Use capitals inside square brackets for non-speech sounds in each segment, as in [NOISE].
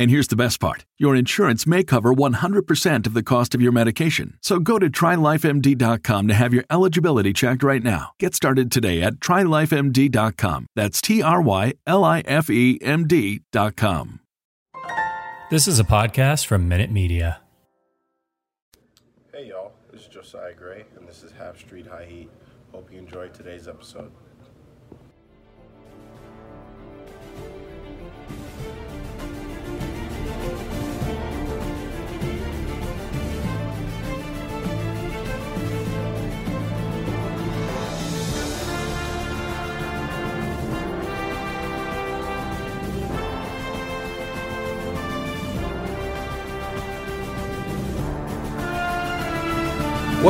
And here's the best part your insurance may cover 100% of the cost of your medication. So go to trylifemd.com to have your eligibility checked right now. Get started today at trylifemd.com. That's T R Y L I F E M D.com. This is a podcast from Minute Media. Hey y'all, this is Josiah Gray, and this is Half Street High Heat. Hope you enjoyed today's episode.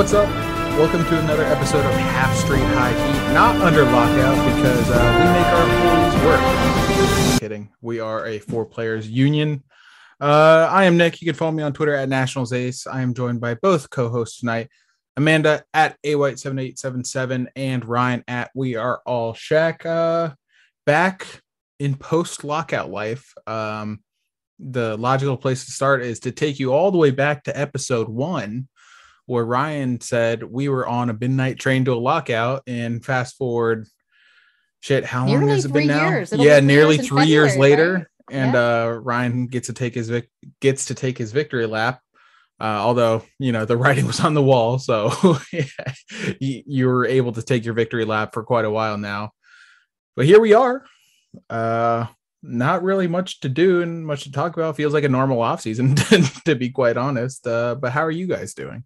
What's up? Welcome to another episode of Half Street High Heat. Not under lockout because uh, we make our employees work. kidding. We are a four players union. Uh, I am Nick. You can follow me on Twitter at Nationals Ace. I am joined by both co-hosts tonight, Amanda at A White seven eight seven seven and Ryan at We Are All Shack. Uh, back in post lockout life. Um, the logical place to start is to take you all the way back to episode one where Ryan said we were on a midnight train to a lockout, and fast forward, shit, how long has it been now? years. It'll Yeah, be nearly years three years later, right? and Yeah. uh, Ryan gets to take his vic- gets to take his victory lap. Uh, although you know the writing [LAUGHS] was on the wall, so [LAUGHS] you, you were able to take your victory lap for quite a while now. But here we are. Uh, not really much to do and much to talk about. Feels like a normal off season, [LAUGHS] to be quite honest. Uh, but how are you guys doing?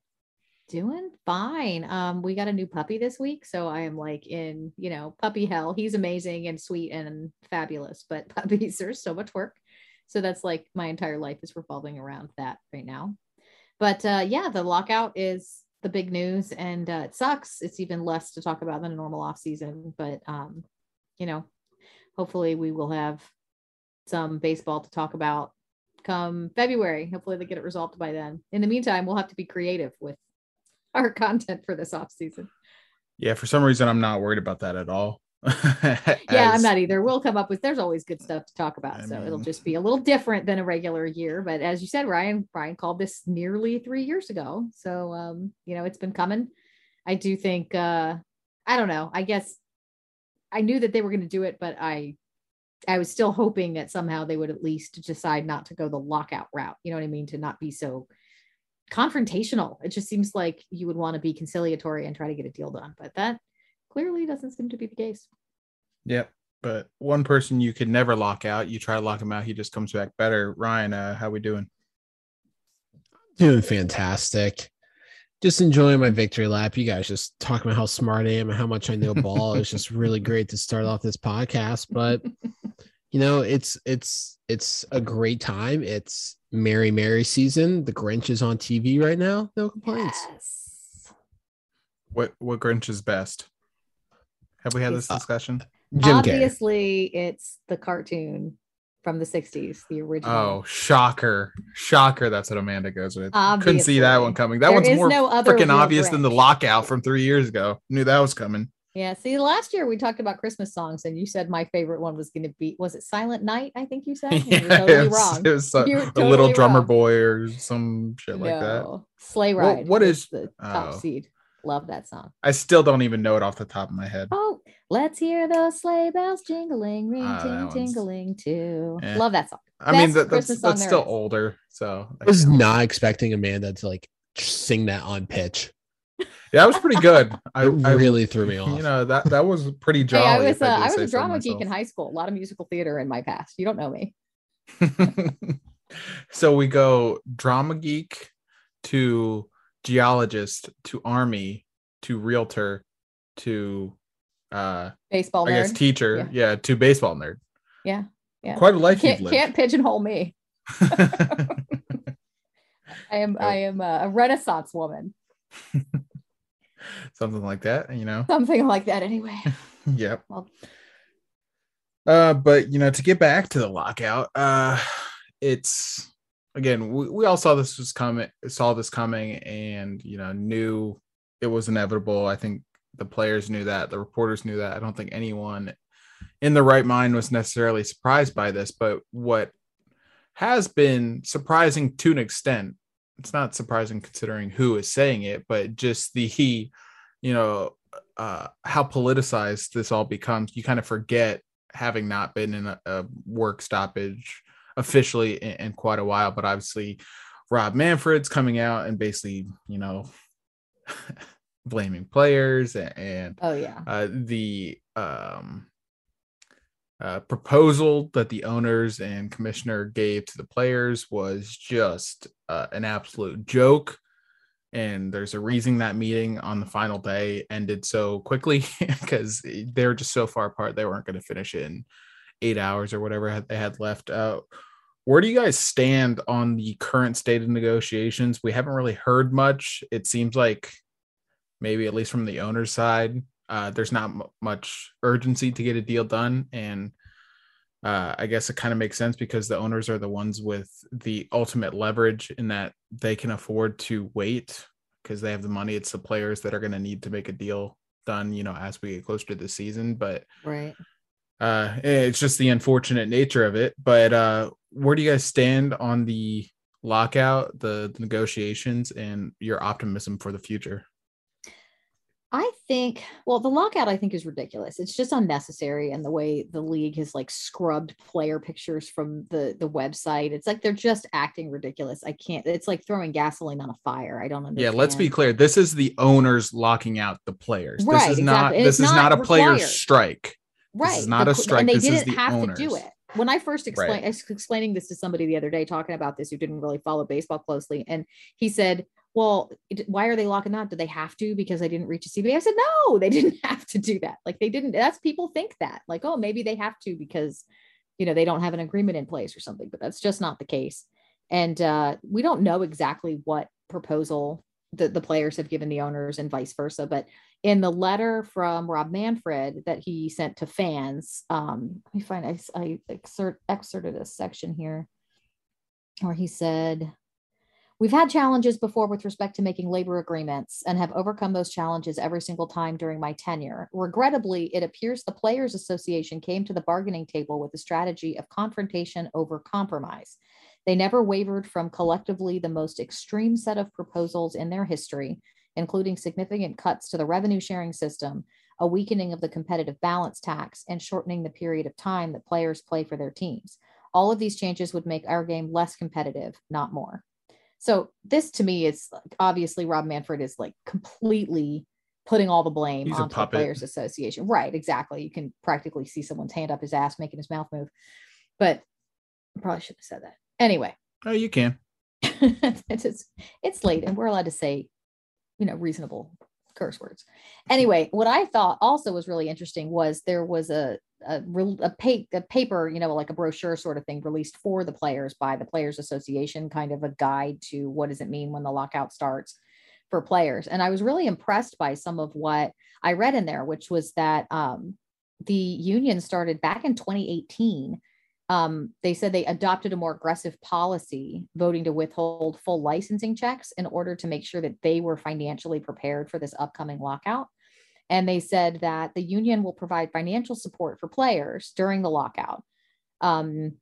Doing fine. Um, we got a new puppy this week, so I am like in, you know, puppy hell. He's amazing and sweet and fabulous, but [LAUGHS] puppies are so much work. So that's like my entire life is revolving around that right now. But uh yeah, the lockout is the big news and uh, it sucks. It's even less to talk about than a normal off season, but um, you know, hopefully we will have some baseball to talk about come February. Hopefully they get it resolved by then. In the meantime, we'll have to be creative with our content for this off season. Yeah, for some reason I'm not worried about that at all. [LAUGHS] Yeah, I'm not either. We'll come up with there's always good stuff to talk about. I so it'll just be a little different than a regular year. But as you said, Ryan, Ryan called this nearly three years ago. So um, you know, it's been coming. I do think uh I don't know. I guess I knew that they were gonna do it, but I I was still hoping that somehow they would at least decide not to go the lockout route. You know what I mean? To not be so confrontational. It just seems like you would want to be conciliatory and try to get a deal done. But that clearly doesn't seem to be the case. Yep. But one person you could never lock out. You try to lock him out, he just comes back better. Ryan, uh, how we doing? Doing fantastic. Just enjoying my victory lap. You guys just talking about how smart I am and how much I know ball. it's just really great to start off this podcast. But [LAUGHS] you know, it's it's it's a great time. It's Merry Merry season. The Grinch is on TV right now. No complaints. Yes. What what Grinch is best? Have we had this Uh, discussion? Jim Carrey. Obviously, it's the cartoon from the 60s, the original. Oh, shocker. Shocker. That's what Amanda goes with. Couldn't see that one coming. That There one's more no freaking real obvious than the lockout from three years ago. Knew that was coming. Yeah. See, last year we talked about Christmas songs, and you said my favorite one was going to be was it Silent Night? I think you [LAUGHS] said. Yeah, you were totally it was, wrong. it was a, a totally little drummer wrong. boy or some shit like that. No. Sleigh Ride. what was is- the top oh. seed? Love that song. I still don't even know it off the top of my head. Oh, let's hear those sleigh bells jingling, ring that ting tingling too. Eh. Love that song. I mean, that, that's Christmas that's still is. older, so I was not expecting Amanda to like sing that on pitch. Yeah, that was pretty good. [LAUGHS] I, It I really threw me off. you know that that was pretty Hey, jolly. I was uh, do I was say a so drama geek in high school. A lot of musical theater in my past. You don't know me. [LAUGHS] so we go drama geek to geologist to army to realtor to uh Baseball I nerd. guess teacher, Yeah. yeah. to baseball nerd. Yeah, yeah. Quite a life can't you've lived. can't pigeonhole me. [LAUGHS] I am I am a, a Renaissance woman, [LAUGHS] Something like that, you know. something like that. Anyway, [LAUGHS] yep. Well- Uh, but you know, to get back to the lockout, uh, it's again, we, we all saw this was coming, saw this coming, and you know, knew it was inevitable. I think the players knew that, the reporters knew that. I don't think anyone in the right mind was necessarily surprised by this, but what has been surprising to an extent, it's not surprising considering who is saying it, but just the he, you know uh how politicized this all becomes you kind of forget having not been in a, a work stoppage officially in, in quite a while but obviously rob manfred's coming out and basically you know [LAUGHS] blaming players and, and oh yeah, uh, the um, uh, proposal that the owners and commissioner gave to the players was just uh, an absolute joke. And there's a reason that meeting on the final day ended so quickly [LAUGHS] because they were just so far apart. They weren't going to finish in eight hours or whatever they had left. Uh, where do you guys stand on the current state of negotiations? We haven't really heard much. It seems like maybe at least from the owner's side, uh, there's not m- much urgency to get a deal done. And uh, I guess it kind of makes sense because the owners are the ones with the ultimate leverage in that they can afford to wait because they have the money. It's the players that are going to need to make a deal done, you know, as we get closer to the season. But right. uh, it's just the unfortunate nature of it. But uh, where do you guys stand on the lockout, the, the negotiations, and your optimism for the future? I think, well, the lockout I think is ridiculous. It's just unnecessary, and the way the league has like scrubbed player pictures from the the website, it's like they're just acting ridiculous. I can't. It's like throwing gasoline on a fire. I don't understand. Yeah, let's be clear. This is the owners locking out the players. Right, this is not exactly. And this is not, not a players strike. right. is not the a strike, and they this is didn't the have to do it. When I first explained, Right. I was explaining this to somebody the other day, talking about this who didn't really follow baseball closely, and he said, "Well, it- why are they locking out? Do they have to because I didn't reach a CBA?" I said, "No, they [LAUGHS] didn't have to do that. Like they didn't. That's people think that. Like, oh, maybe they have to because, you know, they don't have an agreement in place or something. But that's just not the case. And uh, we don't know exactly what proposal the, the players have given the owners and vice versa. But in the letter from Rob Manfred that he sent to fans, um, let me find I, I exert, excerpted a section here where he said, We've had challenges before with respect to making labor agreements and have overcome those challenges every single time during my tenure. Regrettably, it appears the Players Association came to the bargaining table with a strategy of confrontation over compromise. They never wavered from collectively the most extreme set of proposals in their history, including significant cuts to the revenue sharing system, a weakening of the competitive balance tax, and shortening the period of time that players play for their teams. All of these changes would make our game less competitive, not more. So this to me is like, obviously Rob Manfred is like completely putting all the blame He's onto the. Players Association. Right, exactly. You can practically see someone's hand up his ass making his mouth move. But I probably shouldn't have said that. Anyway, Oh, you can. [LAUGHS] it's it's it's late and we're allowed to say, you know, reasonable curse words. Anyway, what I thought also was really interesting was there was a a, a, a paper, you know, like a brochure sort of thing released for the players by the Players Association, kind of a guide to what does it mean when the lockout starts for players. And I was really impressed by some of what I read in there, which was that um, the union started back in 2018 um, they said they adopted a more aggressive policy, voting to withhold full licensing checks in order to make sure that they were financially prepared for this upcoming lockout. And they said that the union will provide financial support for players during the lockout. Um,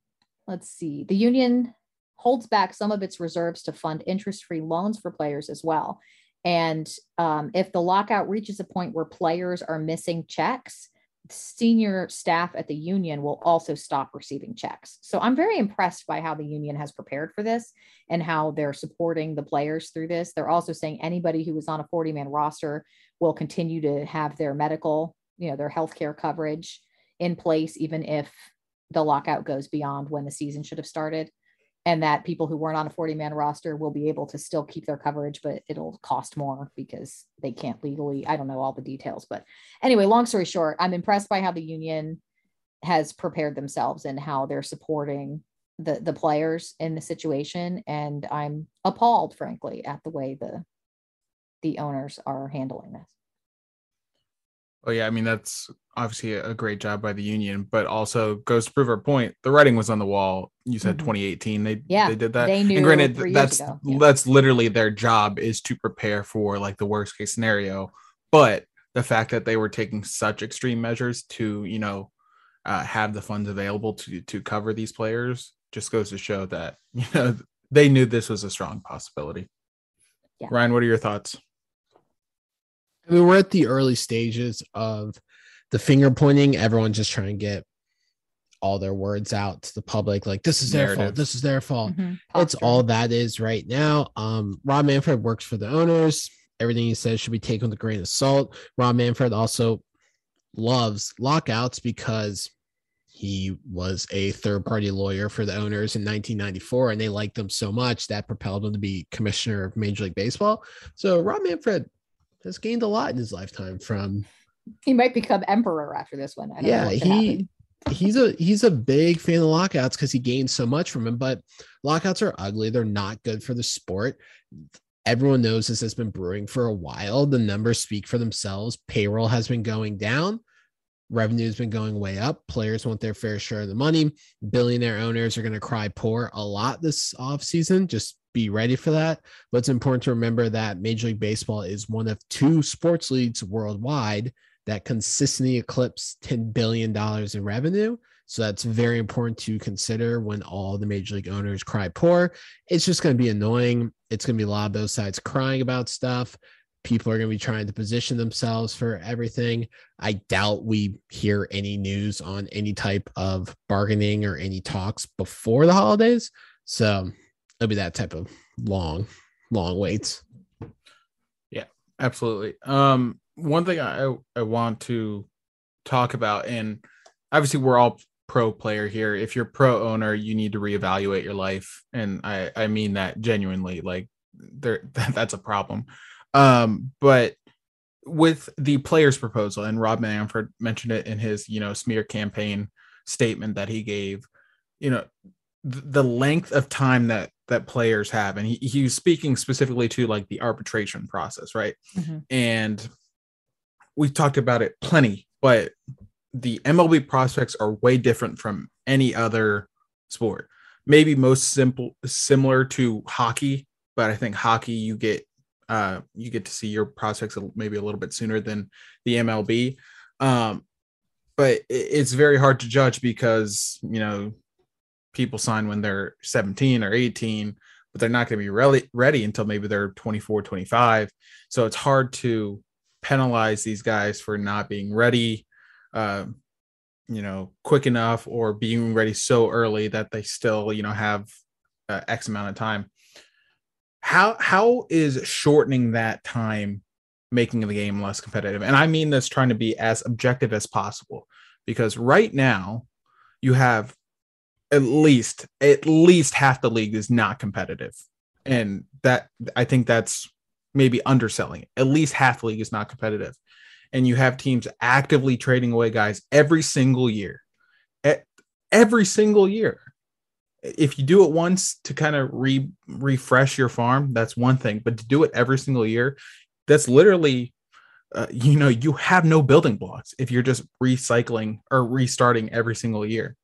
let's see, the union holds back some of its reserves to fund interest free loans for players as well. And um, if the lockout reaches a point where players are missing checks, senior staff at the union will also stop receiving checks. So I'm very impressed by how the union has prepared for this and how they're supporting the players through this. They're also saying anybody who was on a 40 man roster will continue to have their medical, you know, their healthcare coverage in place, even if the lockout goes beyond when the season should have started and that people who weren't on a 40 man roster will be able to still keep their coverage, but it'll cost more because they can't legally. I don't know all the details, but anyway, long story short, I'm impressed by how the union has prepared themselves and how they're supporting the the players in the situation and i'm appalled frankly at the way the the owners are handling this Oh yeah, I mean that's obviously a great job by the union, but also goes to prove our point. The writing was on the wall. You said Mhm. 2018. They Yeah, they did that. they knew and granted, that's. Yeah. that's literally their job is to prepare for like the worst case scenario. But the fact that they were taking such extreme measures to you know uh, have the funds available to to cover these players just goes to show that [LAUGHS] you know they knew this was a strong possibility. Yeah. Ryan, what are your thoughts? I mean, we're at the early stages of the finger pointing. Everyone just trying to get all their words out to the public, like this is their fault. This is their fault. Mhm. It's all that is right now. Um, Rob Manfred works for the owners. Everything he says should be taken with a grain of salt. Rob Manfred also loves lockouts because he was a third party lawyer for the owners in 1994 and they liked them so much that propelled him to be commissioner of Major League Baseball. So Rob Manfred has gained a lot in his lifetime from he might become emperor after this one. I don't yeah he he's a he's a big fan of lockouts because he gained so much from him but lockouts are ugly. They're not good for the sport. Everyone knows this has been brewing for a while. The numbers speak for themselves. Payroll has been going down. Revenue has been going way up. Players want their fair share of the money. Billionaire owners are going to cry poor a lot this offseason just be ready for that but it's important to remember that major league baseball is one of two sports leagues worldwide that consistently eclipse $10 billion in revenue. So that's very important to consider when all the major league owners cry poor. It's just going to be annoying. It's going to be a lot of both sides crying about stuff. People are going to be trying to position themselves for everything. I doubt we hear any news on any type of bargaining or any talks before the holidays. So it'll be that type of long, long waits. Yeah, absolutely. Um, one thing I I want to talk about, and obviously we're all pro player here. If you're pro owner, you need to reevaluate your life, and I I mean that genuinely. Like there, [LAUGHS] that's a problem. Um, but with the players proposal, and Rob Manfred mentioned it in his you know smear campaign statement that he gave. You know, th- the length of time that that players have and he, he was speaking specifically to like the arbitration process right? Mhm. and we've talked about it plenty but the mlb prospects are way different from any other sport. Maybe most simple similar to hockey but i think hockey you get uh you get to see your prospects maybe a little bit sooner than the mlb um but it's very hard to judge because you know people sign when they're 17 or 18 but they're not going to be really ready until maybe they're 24 25 so it's hard to penalize these guys for not being ready uh, you know quick enough or being ready so early that they still you know have uh, x amount of time. How how is shortening that time making the game less competitive? And i mean this trying to be as objective as possible because right now you have at least at least half the league is not competitive. And that i think that's maybe underselling it. at least half the league is not competitive. And you have teams actively trading away guys every single year. E- every single year. If you do it once to kind of re- refresh your farm that's one thing. But to do it every single year that's literally uh, you know you have no building blocks if you're just recycling or restarting every single year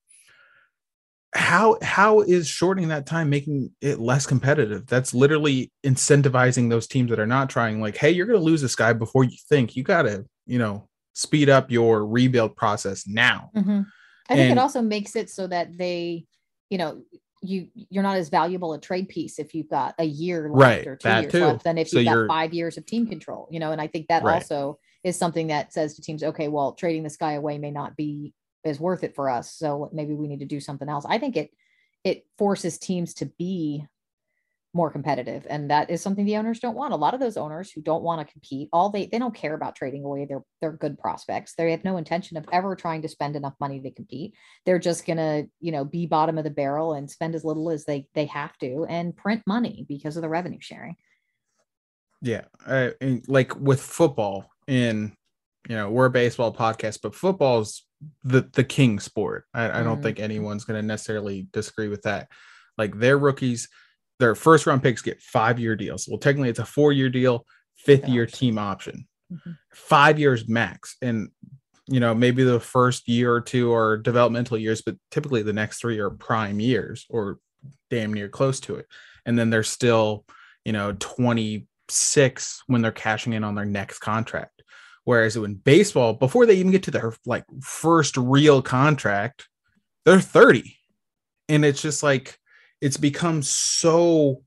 how how is shortening that time making it less competitive that's literally incentivizing those teams that are not trying like hey you're going to lose this guy before you think you got to you know speed up your rebuild process now. Mhm. I think And- it also makes it so that they, you know, you you're not as valuable a trade piece if you've got a year left Right, or two years too. left than if So you've got five years of team control. You know, and I think that Right. also is something that says to teams, okay, well, trading this guy away may not be as worth it for us. So maybe we need to do something else. I think it it forces teams to be more competitive and that is something the owners don't want a lot of those owners who don't want to compete all they they don't care about trading away their their good prospects they have no intention of ever trying to spend enough money to compete they're just gonna you know be bottom of the barrel and spend as little as they they have to and print money because of the revenue sharing Yeah, uh, like with football, in you know we're a baseball podcast, but football's the the king sport. I, I don't Mm. think anyone's going to necessarily disagree with that. Like their rookies, their first round picks get five year deals. Well, technically, it's a four year deal, fifth year team option, Mhm. five years max, and you know maybe the first year or two are developmental years, but typically the next three are prime years or damn near close to it, and then they're still you know 26 when they're cashing in on their next contract whereas in baseball before they even get to their like first real contract they're 30 and it's just like it's become so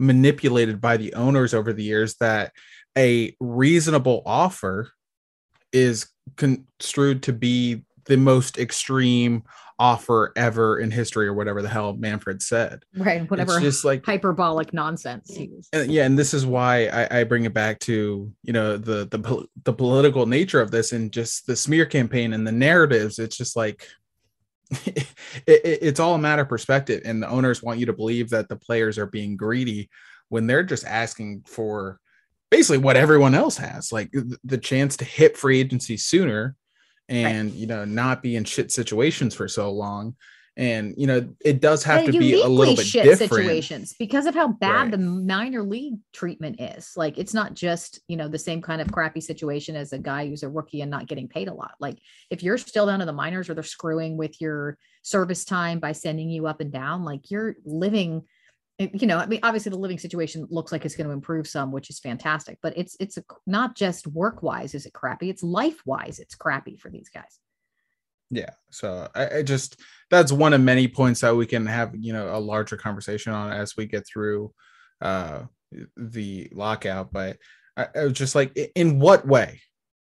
manipulated by the owners over the years that a reasonable offer is construed to be the most extreme offer ever in history or whatever the hell manfred said. Right whatever it's just like hyperbolic nonsense he was and yeah and this is why I, I bring it back to you know the the the political nature of this and just the smear campaign and the narratives. It's just like [LAUGHS] it, it- it's all a matter of perspective and the owners want you to believe that the players are being greedy when they're just asking for basically what everyone else has like th- the chance to hit free agency sooner and you know not be in shit situations for so long and you know it does have And to be a little bit different situations because of how bad Right. the minor league treatment is. Like it's not just you know the same kind of crappy situation as a guy who's a rookie and not getting paid a lot. Like if you're still down to the minors or they're screwing with your service time by sending you up and down, like you're living. You know, I mean, obviously the living situation looks like it's going to improve some, which is fantastic. But it's it's a, not just work wise is it crappy; it's life wise it's crappy for these guys. yeah so I, I just that's one of many points that we can have you know a larger conversation on as we get through uh the lockout but I, I was just like in what way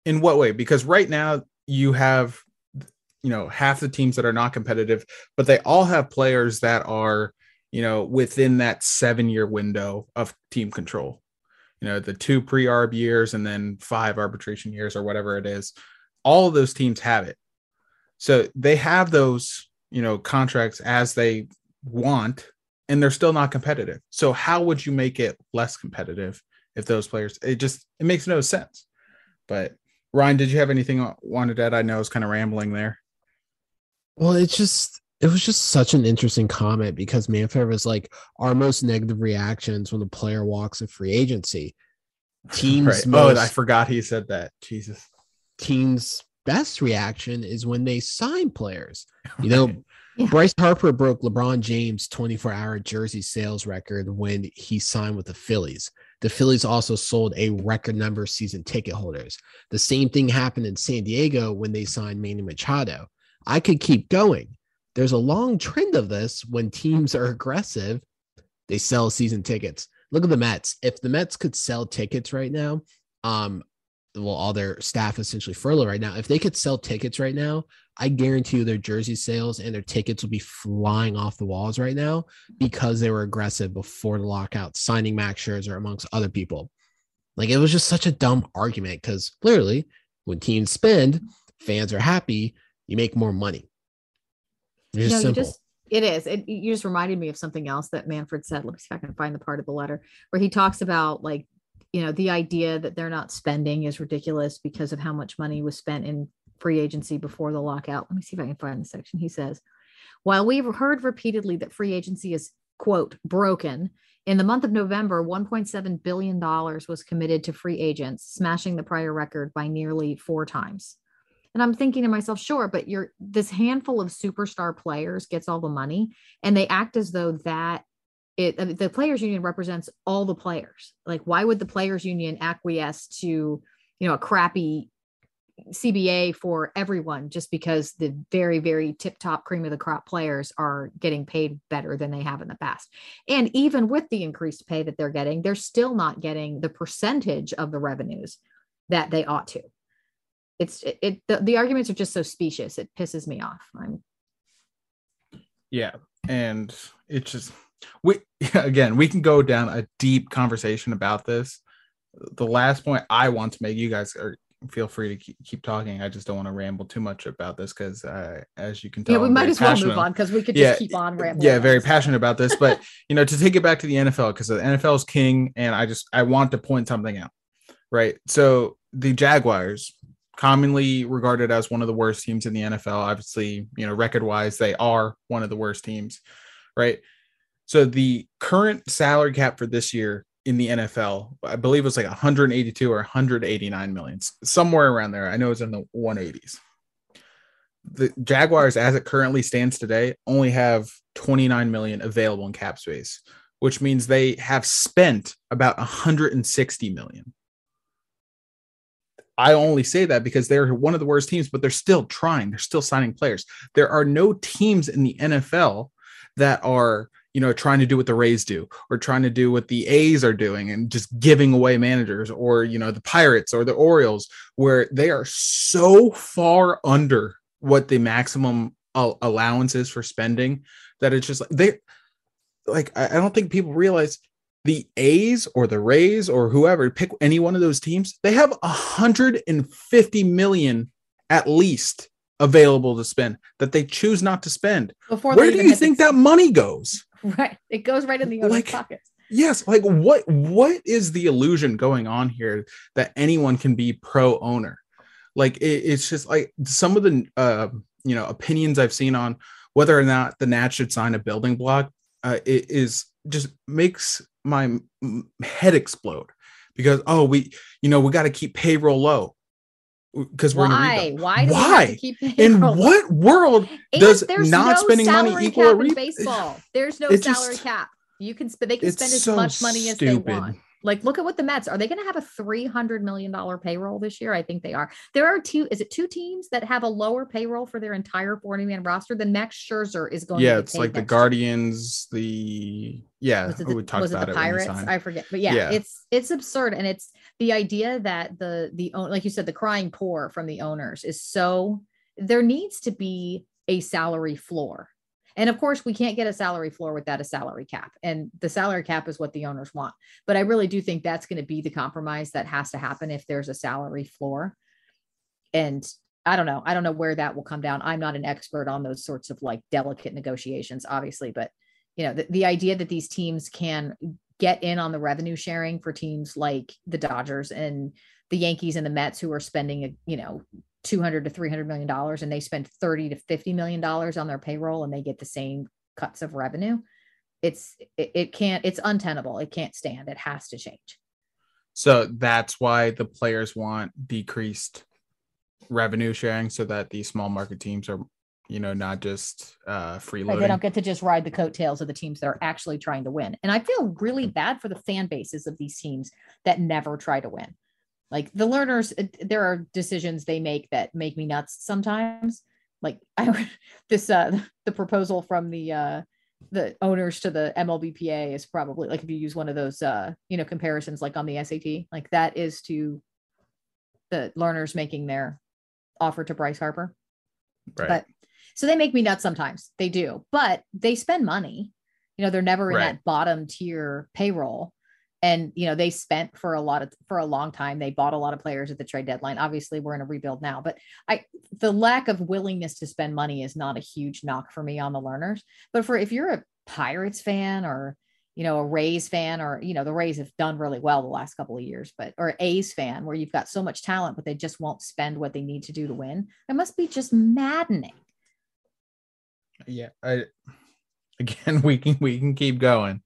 in what way because right now you have you know half the teams that are not competitive but they all have players that are you know within that seven year window of team control you know the two pre-arb years and then five arbitration years or whatever it is all of those teams have it so they have those, you know, contracts as they want, and they're still not competitive. So how would you make it less competitive if those players? It just it makes no sense. But Ryan, did you have anything wanted to add? I know I was kind of rambling there. Well, it's just it was just such an interesting comment because Manfred was like our most negative reactions when the player walks in free agency. Teams Right. Oh, most, Oh, I forgot he said that. Jesus. teams best reaction is when they sign players. You [LAUGHS] know, Yeah. Bryce Harper broke LeBron James 24 hour jersey sales record when he signed with the Phillies. The Phillies also sold a record number of season ticket holders. The same thing happened in San Diego when they signed Manny Machado. I could keep going. There's a long trend of this when teams are aggressive, they sell season tickets. Look at the Mets. If the Mets could sell tickets right now, um, well, all their staff essentially furloughed right now. If they could sell tickets right now, I guarantee you their jersey sales and their tickets will be flying off the walls right now because they were aggressive before the lockout, signing Max Scherzer amongst other people. Like it was just such a dumb argument because clearly, when teams spend, fans are happy, you make more money. Just No, you just it is. It, you just reminded me of something else that Manfred said. Let me see if I can find the part of the letter where he talks about like, you know, the idea that they're not spending is ridiculous because of how much money was spent in free agency before the lockout. Let me see if I can find the section. He says, while we've heard repeatedly that free agency is quote broken, in the month of November, $1.7 billion was committed to free agents, smashing the prior record by nearly four times. And I'm thinking to myself, sure, but you're this handful of superstar players gets all the money, and they act as though that it uh, the players union represents all the players. Like, why would the players union acquiesce to you know a crappy CBA for everyone just because the very, very tip top cream of the crop players are getting paid better than they have in the past. And even with the increased pay that they're getting, they're still not getting the percentage of the revenues that they ought to. It's it, it the, the arguments are just so specious. It pisses me off. I'm yeah. And it's just we [LAUGHS] again we can go down a deep conversation about this. The last point I want to make, you guys are feel free to keep, keep talking. I just don't want to ramble too much about this because, uh, as you can tell, yeah, we I'm might as well move on because we could Yeah, just keep on rambling. yeah very passionate about this but [LAUGHS] you know to take it back to the nfl because the nfl is king and i just i want to point something out right so the jaguars commonly regarded as one of the worst teams in the nfl obviously you know record wise they are one of the worst teams right? So the current salary cap for this year in the nfl i believe it was like 182 or 189 million somewhere around there. I know it's in the 180s the Jaguars, as it currently stands today, only have 29 million available in cap space, which means they have spent about 160 million. I only say that because they're one of the worst teams, but they're still trying. They're still signing players. There are no teams in the NFL that are, you know, trying to do what the Rays do or trying to do what the A's are doing and just giving away managers or, you know, the Pirates or the Orioles, where they are so far under what the maximum al- allowance is for spending that it's just like they like I don't think people realize the A's or the Rays or whoever pick any one of those teams, they have 150 million at least available to spend that they choose not to spend. Before Where do you think that money goes? [LAUGHS] Right. It goes right in the owner's Like- pockets. Yes, like what what is the illusion going on here that anyone can be pro owner? Like it, it's just like some of the uh, you know opinions I've seen on whether or not the Nats should sign a building block uh, it is just makes my head explode because oh we you know we got to keep payroll low because we're Why? Why? We have Why? to keep In what world And does not no spending money equal a re- baseball? There's no salary just- cap. You can spend they can spend as so much money as they want. Like, look at what the Mets are. They going to have a three hundred million dollar payroll this year? I think they are. There are two. Is it two teams that have a lower payroll for their entire forty man roster? The next Scherzer is going. to yeah it's like the next year. guardians the yeah was it we the, talked was it about the it pirates signed. i forget but yeah, Yeah. it's it's absurd and it's the idea that the the like you said the crying poor from the owners is so there needs to be a salary floor and of course we can't get a salary floor without a salary cap and the salary cap is what the owners want but i really do think that's going to be the compromise that has to happen if there's a salary floor and I don't know. I don't know where that will come down. I'm not an expert on those sorts of like delicate negotiations, obviously, but you know, the, the idea that these teams can get in on the revenue sharing for teams like the Dodgers and the Yankees and the Mets who are spending, you know, 200 to 300 million dollars and they spend 30 to 50 million dollars on their payroll and they get the same cuts of revenue. It's it, it can't it's untenable. It can't stand. It has to change. So that's why the players want decreased revenue sharing so that these small market teams are, you know, not just uh freeloading. they don't get to just ride the coattails of the teams that are actually trying to win. And I feel really bad for the fan bases of these teams that never try to win. Like the Lerners, there are decisions they make that make me nuts sometimes. Like [LAUGHS] I this uh the proposal from the uh the owners to the MLBPA is probably like if you use one of those uh you know comparisons like on the SAT, like that is to the Lerners making their offer to Bryce Harper. right. But so they make me nuts sometimes. They do, but they spend money. You know, they're never in Right. that bottom tier payroll. And you know, they spent for a lot of for a long time. They bought a lot of players at the trade deadline. Obviously, we're in a rebuild now, but I the lack of willingness to spend money is not a huge knock for me on the Lerners. But for if you're a Pirates fan or you know a Rays fan or you know the Rays have done really well the last couple of years, but or A's fan where you've got so much talent but they just won't spend what they need to do to win, it must be just maddening. yeah i [LAUGHS] again we can we can keep going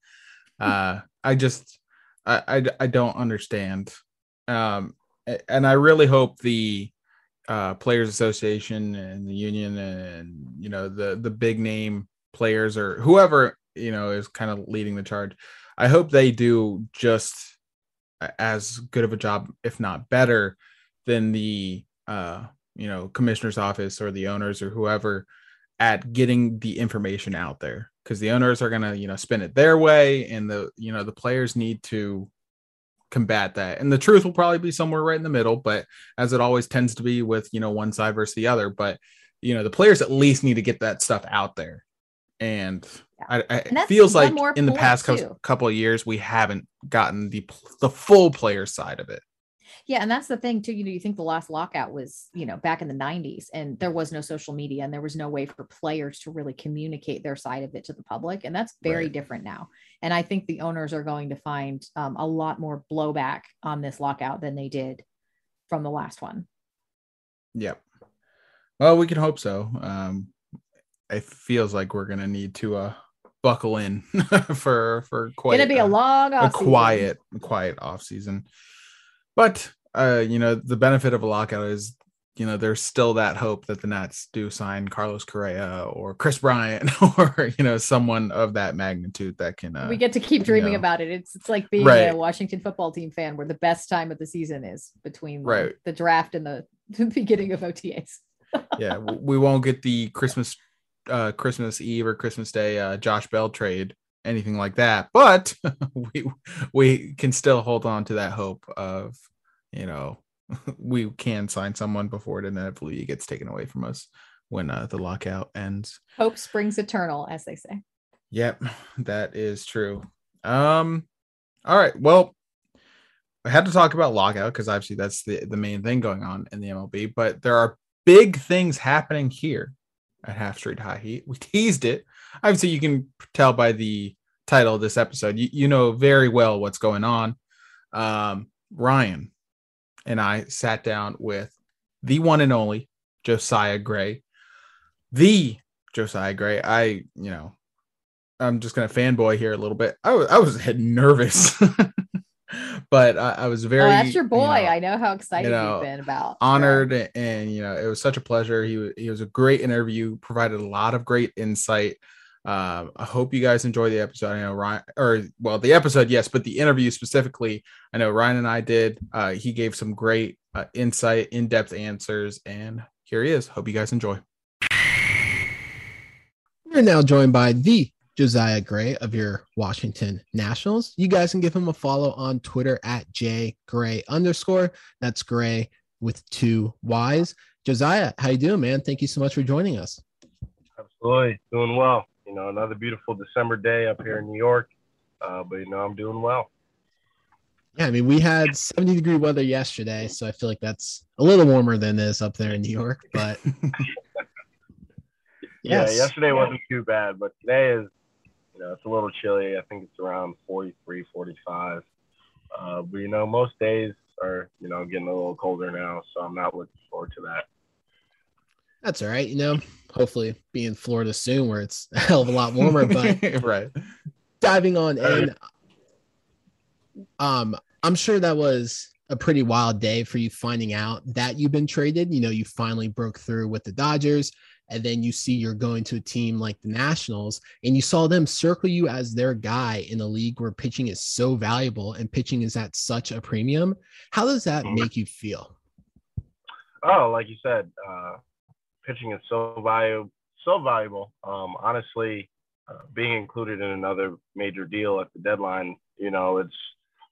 uh i just I, I don't understand. Um and i really hope the uh players association and the union and you know the the big name players or whoever you know is kind of leading the charge i hope they do just as good of a job if not better than the uh, you know, commissioner's office or the owners or whoever at getting the information out there because the owners are gonna, you know, spin it their way, and the you know the players need to combat that. And the truth will probably be somewhere right in the middle, but as it always tends to be with you know one side versus the other. But you know the players at least need to get that stuff out there and I, I And feels like more in the past couple of years we haven't gotten the the full player side of it. Yeah, and that's the thing too. You know, you think the last lockout was, you know, back in the 90s, and there was no social media and there was no way for players to really communicate their side of it to the public. And that's very Right. different now. And I think the owners are going to find um, a lot more blowback on this lockout than they did from the last one. Yep. Well, we can hope so. Um, it feels like we're gonna need to uh buckle in [LAUGHS] for for quite It'll be a uh, long a off quiet quiet off season. But uh, you know, the benefit of a lockout is you know there's still that hope that the Nats do sign Carlos Correa or Kris Bryant [LAUGHS] or you know someone of that magnitude that can. Uh, we get to keep dreaming know. about it. It's it's like being Right. a Washington football team fan, where the best time of the season is between Right. the draft and the, [LAUGHS] the beginning of OTAs. [LAUGHS] yeah, we won't get the Christmas, uh, Christmas Eve or Christmas Day, uh, Josh Bell trade, anything like that. But [LAUGHS] we we can still hold on to that hope of, you know, [LAUGHS] we can sign someone before it inevitably gets taken away from us when uh, the lockout ends. Hope springs eternal, as they say. Yep, that is true. Um, all right. Well, I had to talk about lockout because obviously that's the, the main thing going on in the MLB, but there are big things happening here at Half Street High Heat. We [LAUGHS] teased it. Obviously, you can tell by the title of this episode. You, you know very well what's going on. Um, Ryan and I sat down with the one and only Josiah Gray, the Josiah Gray. I, you know, I'm just gonna fanboy here a little bit. I was I was nervous, [LAUGHS] but I, I was very. oh, that's your you boy. know, I know how excited know, you've been about. honored and, and, you know it was such a pleasure. He he was a great interview. Provided a lot of great insight. Um, I hope you guys enjoy the episode. I know Ryan, or well, the episode, yes, but the interview specifically, I know Ryan and I did. Uh, he gave some great uh, insight, in depth answers, and here he is. Hope you guys enjoy. We're now joined by the Josiah Gray of your Washington Nationals. You guys can give him a follow on Twitter at jgray underscore. That's Gray with two Y's. Josiah, how you doing, man? Thank you so much for joining us. Absolutely, doing well. You know, another beautiful December day up here in New York. Uh, but you know, I'm doing well. Yeah, I mean, we had 70 degree weather yesterday, so I feel like that's a little warmer than this up there in New York. But [LAUGHS] [LAUGHS] Yeah, yesterday wasn't too bad, but today is, you know, it's a little chilly. I think it's around 43, 45. Uh, but you know, most days are, you know, getting a little colder now, so I'm not looking forward to that. That's all right. You know, hopefully be in Florida soon where it's a hell of a lot warmer. But [LAUGHS] right. diving on in, um, I'm sure that was a pretty wild day for you finding out that you've been traded. You know, you finally broke through with the Dodgers, and then you see you're going to a team like the Nationals, and you saw them circle you as their guy in a league where pitching is so valuable and pitching is at such a premium. How does that Mhm. make you feel? Oh, like you said, uh, pitching is so valuable. So valuable. Um, honestly, uh, being included in another major deal at the deadline, you know, it's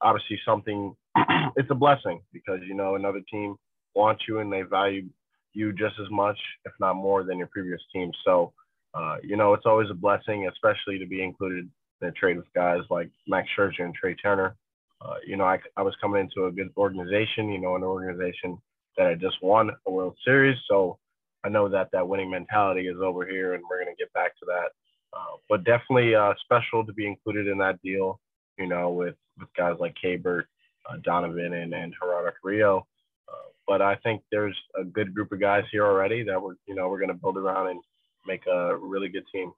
obviously something. [CLEARS THROAT] it's a blessing because you know another team wants you and they value you just as much, if not more, than your previous team. So, uh, you know, it's always a blessing, especially to be included in a trade with guys like Max Scherzer and Trea Turner. Uh, you know, I, I was coming into a good organization, you know, an organization that had just won a World Series. So I know that that winning mentality is over here, and we're going to get back to that. Uh, but definitely uh, special to be included in that deal. You know, with with guys like Keibert, uh, Donovan, and and Gerardo Carrillo. Uh, but I think there's a good group of guys here already that we're you know we're going to build around and make a really good team.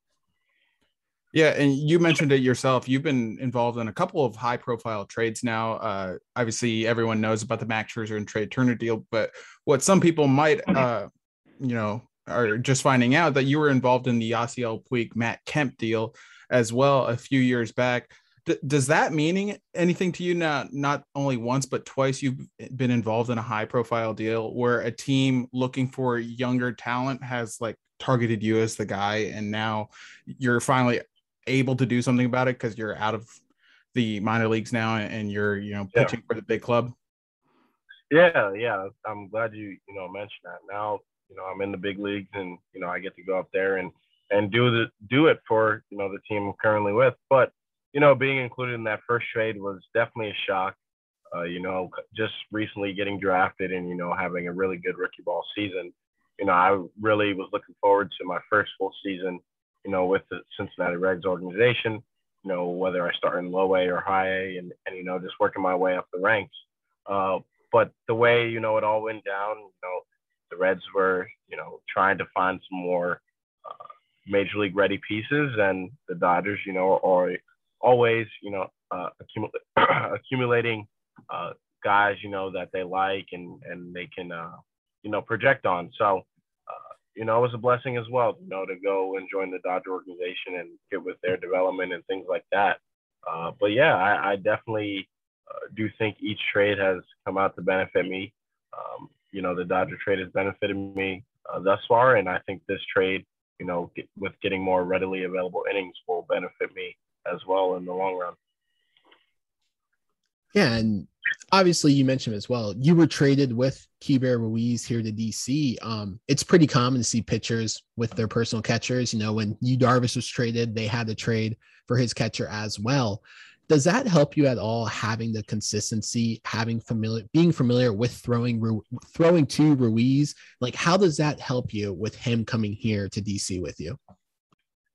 Yeah, and you mentioned it yourself. You've been involved in a couple of high-profile trades now. Uh, obviously, everyone knows about the Max Scherzer and Trea Turner deal, but what some people might, [CLEARS THROAT] uh, you know, are just finding out that you were involved in the Yasiel Puig Matt Kemp deal as well a few years back. D- does that mean anything to you? now? not only once but twice you've been involved in a high profile deal where a team looking for younger talent has like targeted you as the guy, and now you're finally able to do something about it because you're out of the minor leagues now and you're you know pitching yeah. for the big club. Yeah, yeah. I'm glad you you know mentioned that. Now you know I'm in the big leagues and you know I get to go up there and and do the do it for you know the team I'm currently with. But you know, being included in that first trade was definitely a shock. Uh, you know, just recently getting drafted and you know having a really good rookie ball season. You know, I really was looking forward to my first full season. You know, with the Cincinnati Reds organization. You know, whether I start in low A or high A, and and you know just working my way up the ranks. Uh, but the way you know it all went down, you know, the Reds were you know trying to find some more uh, major league ready pieces, and the Dodgers, you know, are always, you know, uh, accumul- [CLEARS THROAT] accumulating uh, guys, you know, that they like and and they can, uh, you know, project on. So, uh, you know, it was a blessing as well, you know, to go and join the Dodger organization and get with their development and things like that. Uh, but yeah, I, I definitely uh, do think each trade has come out to benefit me. Um, you know, the Dodger trade has benefited me thus far, and I think this trade you know, get, with getting more readily available innings will benefit me as well in the long run. Yeah, and obviously you mentioned as well. You were traded with Keibert Ruiz here to DC. Um, it's pretty common to see pitchers with their personal catchers. You know, when Yu Darvish was traded, they had to trade for his catcher as well. Does that help you at all having the consistency, having familiar, being familiar with throwing throwing to Ruiz? Like, how does that help you with him coming here to DC with you?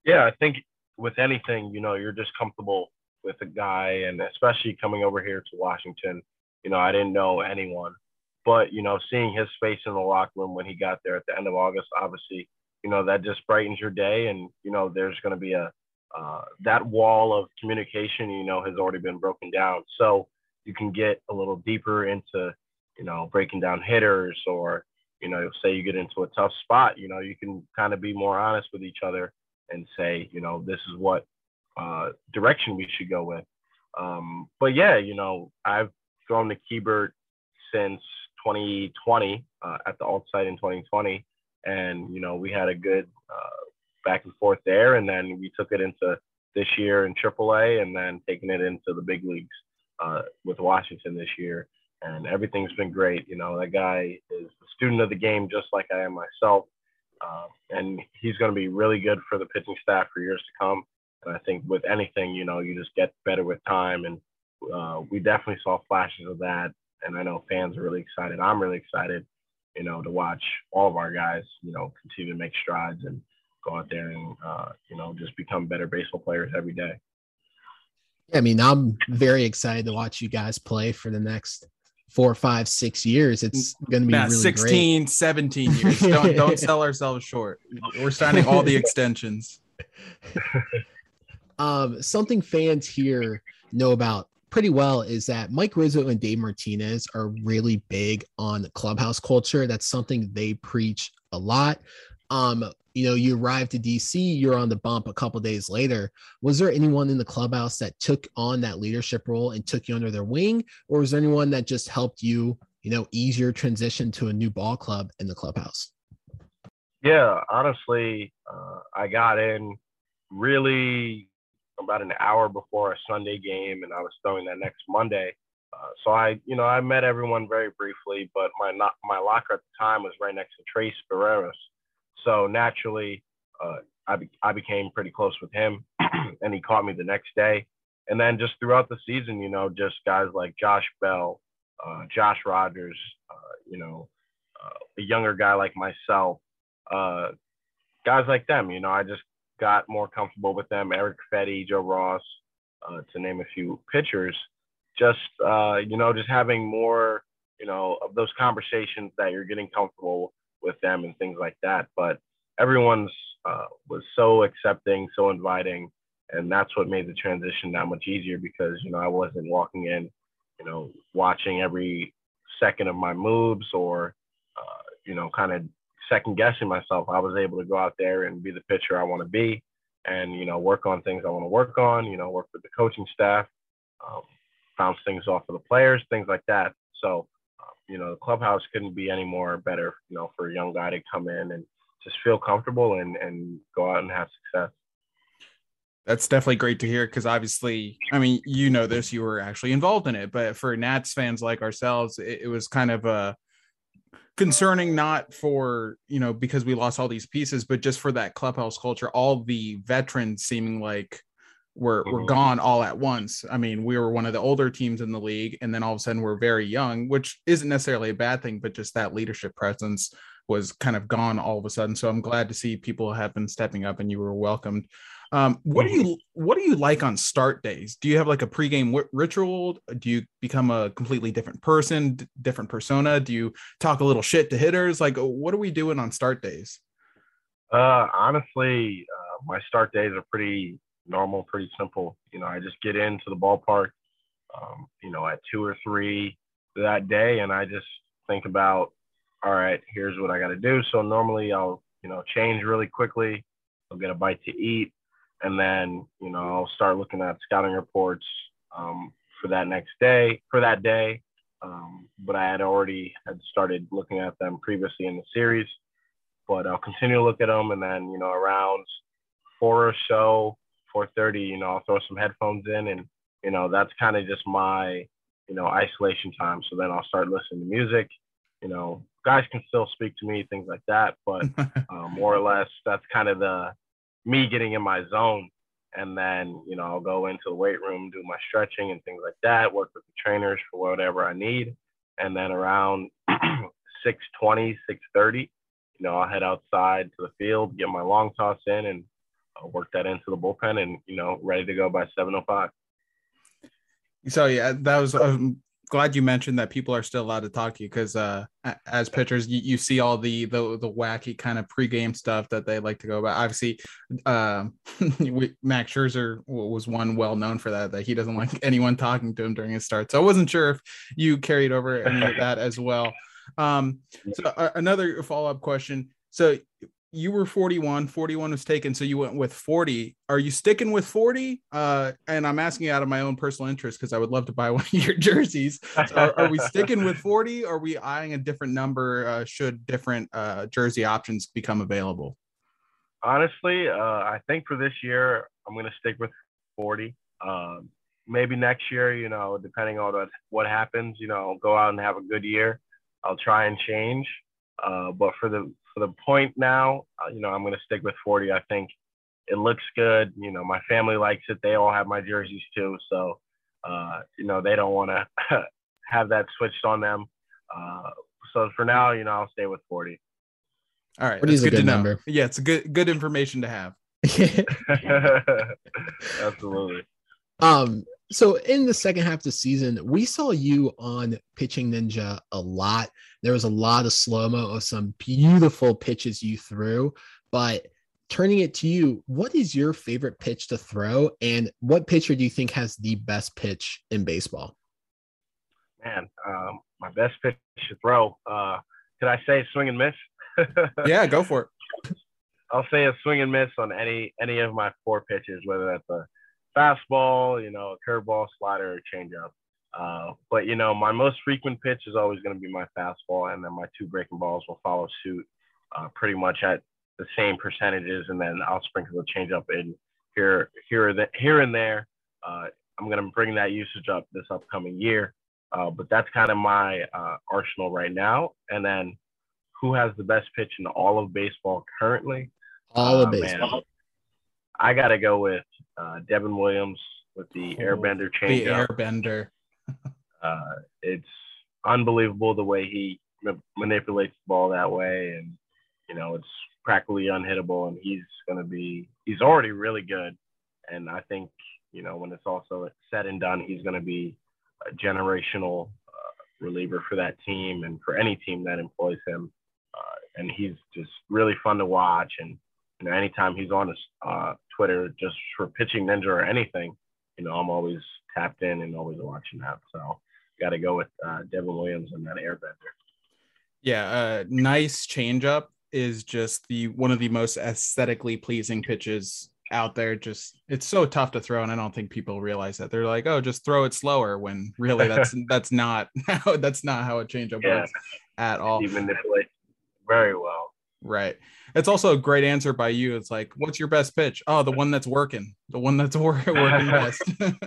Yeah, I think with anything, you know, you're just comfortable with a guy, and especially coming over here to Washington, you know, I didn't know anyone, but you know, seeing his face in the locker room when he got there at the end of August, obviously, you know, that just brightens your day, and you know, there's going to be a uh, that wall of communication, you know, has already been broken down. So you can get a little deeper into, you know, breaking down hitters or, you know, say you get into a tough spot, you know, you can kind of be more honest with each other and say, you know, this is what uh, direction we should go with. Um, but yeah, you know, I've thrown the Keibert since 2020 uh, at the alt site in 2020. And, you know, we had a good uh, back and forth there. And then we took it into this year in AAA and then taking it into the big leagues uh, with Washington this year. And everything's been great. You know, that guy is a student of the game just like I am myself. Uh, and he's going to be really good for the pitching staff for years to come. And I think with anything, you know, you just get better with time. And uh, we definitely saw flashes of that. And I know fans are really excited. I'm really excited, you know, to watch all of our guys, you know, continue to make strides and go out there and uh, you know just become better baseball players every day. I mean, I'm very excited to watch you guys play for the next four, five, six years. It's going to be really 16, great. 17 years. Don't, don't [LAUGHS] sell ourselves short. We're signing all the extensions. [LAUGHS] um, something fans here know about pretty well is that Mike Rizzo and Dave Martinez are really big on clubhouse culture. That's something they preach a lot. Um, you know, you arrived to DC, you're on the bump a couple days later. Was there anyone in the clubhouse that took on that leadership role and took you under their wing, or was there anyone that just helped you, you know, ease your transition to a new ball club in the clubhouse? Yeah, honestly, uh, I got in really about an hour before a Sunday game, and I was throwing that next Monday. Uh, so I, you know, I met everyone very briefly, but my my locker at the time was right next to Tres Barrera's, so naturally, uh, I, be- I became pretty close with him, [CLEARS THROAT] and he caught me the next day. And then just throughout the season, you know, just guys like Josh Bell, uh, Josh Rogers, uh, you know, uh, a younger guy like myself, uh, guys like them, you know, I just got more comfortable with them. Eric Fedde, Joe Ross, uh, to name a few pitchers. Just, you know, just having more, you know, of those conversations that you're getting comfortable with them and things like that. But everyone's uh, was so accepting, so inviting, and that's what made the transition that much easier because you know I wasn't walking in, you know, watching every second of my moves or uh, you know kind of second guessing myself. I was able to go out there and be the pitcher I want to be, and you know work on things I want to work on. You know, work with the coaching staff, um, bounce things off of the players, things like that. So, you know, the clubhouse couldn't be any more better. You know, for a young guy to come in and just feel comfortable and and go out and have success. That's definitely great to hear because obviously, I mean, you know this, you were actually involved in it, but for Nats fans like ourselves, it, it was kind of a concerning not for you know because we lost all these pieces but just for that clubhouse culture all the veterans seeming like were were mm-hmm. gone all at once i mean we were one of the older teams in the league and then all of a sudden we're very young which isn't necessarily a bad thing but just that leadership presence was kind of gone all of a sudden so i'm glad to see people have been stepping up and you were welcomed um, what do you what do you like on start days? Do you have like a pregame w- ritual? Do you become a completely different person, d- different persona? Do you talk a little shit to hitters? Like, what are we doing on start days? Uh, honestly, uh, my start days are pretty normal, pretty simple. You know, I just get into the ballpark, um, you know, at two or three that day, and I just think about, all right, here's what I got to do. So normally I'll, you know, change really quickly. I'll get a bite to eat and then you know I'll start looking at scouting reports um, for that next day for that day. Um, but I had already had started looking at them previously in the series. But I'll continue to look at them, and then you know around four or so, four thirty, you know I'll throw some headphones in, and you know that's kind of just my you know isolation time. So then I'll start listening to music. You know, guys can still speak to me, things like that, but [LAUGHS] um, more or less that's kind of the me getting in my zone. And then, you know, I'll go into the weight room, do my stretching and things like that, work with the trainers for whatever I need. And then around [CLEARS THROAT] 620, 630, you know, I'll head outside to the field, get my long toss in and work that into the bullpen and, you know, ready to go by 705. So yeah, that was um, glad you mentioned that people are still allowed to talk to you because uh, as pitchers you, you, see all the, the the wacky kind of pregame stuff that they like to go about. Obviously uh, [LAUGHS] we, max scherzer was one well known for that that he doesn't like anyone talking to him during his start. So i wasn't sure if you carried over any of that as well. Um, [LAUGHS] so uh, another follow-up question. So you were 41 41 was taken so you went with 40 are you sticking with 40 uh and i'm asking out of my own personal interest because i would love to buy [LAUGHS] one of your jerseys. So are, are, we sticking with 40 or are we eyeing a different number uh, should different uh jersey options become available? Honestly uh i think for this year i'm going to stick with 40 um maybe next year you know depending on what, what happens you know go out and have a good year. I'll try and change uh, but for the for the point now, uh, you know, I'm going to stick with 40. I think it looks good. You know, my family likes it. They all have my jerseys too. So, uh, you know, they don't want to [LAUGHS] have that switched on them. Uh, so for now, you know, I'll stay with 40. All right. That's good, good to number. know. Yeah, it's a good, good information to have. [LAUGHS] Absolutely. Um, so in the second half of the season, we saw you on Pitching Ninja a lot. There was a lot of slow mo of some beautiful pitches you threw, but turning it to you, what is your favorite pitch to throw, and what pitcher do you think has the best pitch in baseball? Man, um, my best pitch to throw. Uh, could I say swing and miss? [LAUGHS] yeah, go for it. I'll say a swing and miss on any any of my four pitches, whether that's a fastball, you know, a curveball, slider, or changeup. Uh, but you know, my most frequent pitch is always going to be my fastball, and then my two breaking balls will follow suit, uh, pretty much at the same percentages, and then I'll sprinkle a changeup in here, here, the, here and there. Uh, I'm going to bring that usage up this upcoming year, uh, but that's kind of my uh, arsenal right now. And then, who has the best pitch in all of baseball currently? All of baseball. Man, I got to go with uh, Devin Williams with the oh, airbender changeup. The airbender. Uh, it's unbelievable the way he ma- manipulates the ball that way, and you know it's practically unhittable. And he's going to be he's already really good, and I think you know when it's also said and done, he's going to be a generational uh, reliever for that team and for any team that employs him. Uh, and he's just really fun to watch and you know, anytime he's on his uh, Twitter, just for pitching ninja or anything, you know, I'm always tapped in and always watching that. So got to go with uh, Devin Williams and that airbender. Yeah, uh, nice changeup is just the one of the most aesthetically pleasing pitches out there just it's so tough to throw and i don't think people realize that they're like oh just throw it slower when really [LAUGHS] that's that's not [LAUGHS] how that's not how a changeup Yeah. works at all very well. Right. It's also a great answer by you. It's like what's your best pitch? Oh the one that's working. The one that's [LAUGHS] wor- working best. [LAUGHS]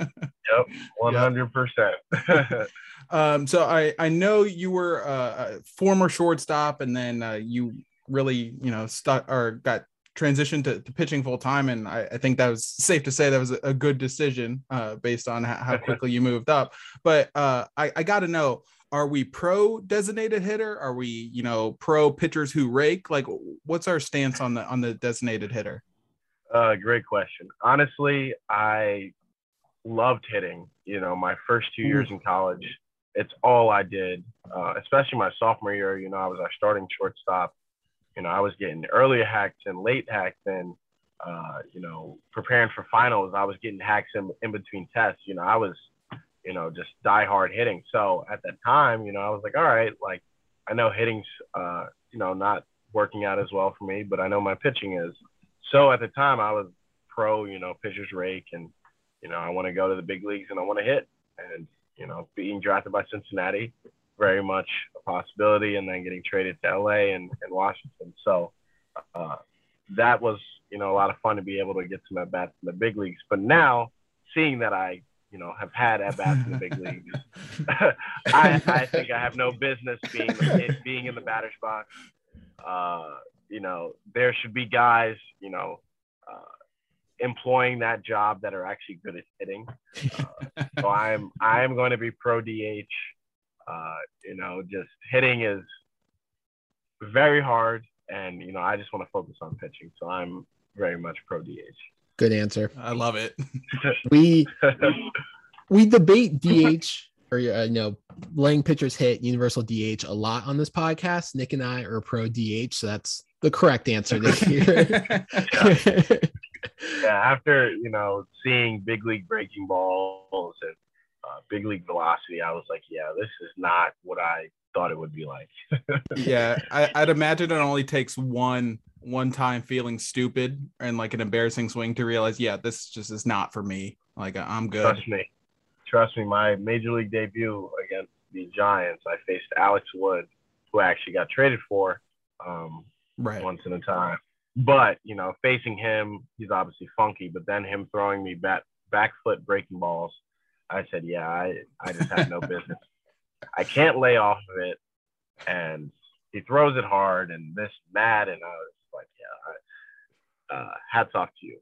Yep, one hundred percent. [LAUGHS] um so i i know you were uh, a former shortstop and then uh, you really you know stuck or got transitioned to, to pitching full time and I, I think that was safe to say that was a, good decision uh based on how, how quickly you moved up. But uh i, I got to know are we pro designated hitter are we you know pro pitchers who rake like what's our stance on the on the designated hitter Uh, great question. Honestly, I loved hitting. You know, my first two years in college, it's all I did. Uh, especially my sophomore year. You know, I was our starting shortstop. You know, I was getting early hacks and late hacks, and uh, you know, preparing for finals, I was getting hacks in, in between tests. You know, I was, you know, just die hard hitting. So at that time, you know, I was like, all right, like I know hitting's, uh, you know, not working out as well for me, but I know my pitching is. So at the time, I was pro, you know, pitcher's rake, and you know, I want to go to the big leagues and I want to hit. And you know, being drafted by Cincinnati, very much a possibility, and then getting traded to LA and, and Washington. So uh, that was, you know, a lot of fun to be able to get some at bats in the big leagues. But now, seeing that I, you know, have had at bats in the big [LAUGHS] leagues, [LAUGHS] I, I think I have no business being being in the batter's box. Uh, you know, there should be guys, you know, uh, employing that job that are actually good at hitting. Uh, so I'm I am going to be pro DH. Uh, you know, just hitting is very hard, and you know, I just want to focus on pitching. So I'm very much pro DH. Good answer. i love it [LAUGHS] We we debate DH or uh, you know letting pitchers hit universal DH a lot on this podcast. Nick and I are pro DH, so that's the correct answer this [LAUGHS] year. [LAUGHS] yeah, after you know seeing big league breaking balls and uh, big league velocity, I was like, yeah, this is not what I thought it would be like. yeah I, i'd imagine it only takes one one time feeling stupid and like an embarrassing swing to realize yeah this just is not for me like i'm good Trust me, trust me. My major league debut against the Giants, I faced Alex Wood, who I actually got traded for um, right once in a time. But you know, facing him, he's obviously funky. But then him throwing me back back foot breaking balls, I said, yeah, I I just have no [LAUGHS] business. I can't lay off of it, and he throws it hard and this mad, and I was like, yeah, I, uh, hats off to you.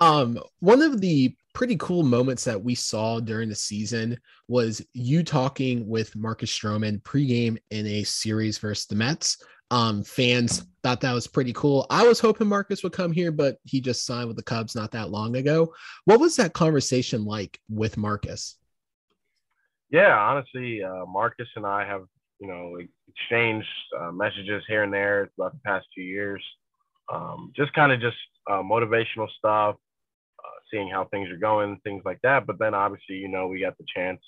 [LAUGHS] um, one of the pretty cool moments that we saw during the season was you talking with Marcus Stroman pregame in a series versus the Mets. Um, fans thought that was pretty cool. I was hoping Marcus would come here, but he just signed with the Cubs not that long ago. What was that conversation like with Marcus? Yeah, honestly, uh, Marcus and I have, you know, exchanged uh, messages here and there throughout the past two years. Um, just kind of just uh, motivational stuff, uh, seeing how things are going, things like that. But then obviously, you know, we got the chance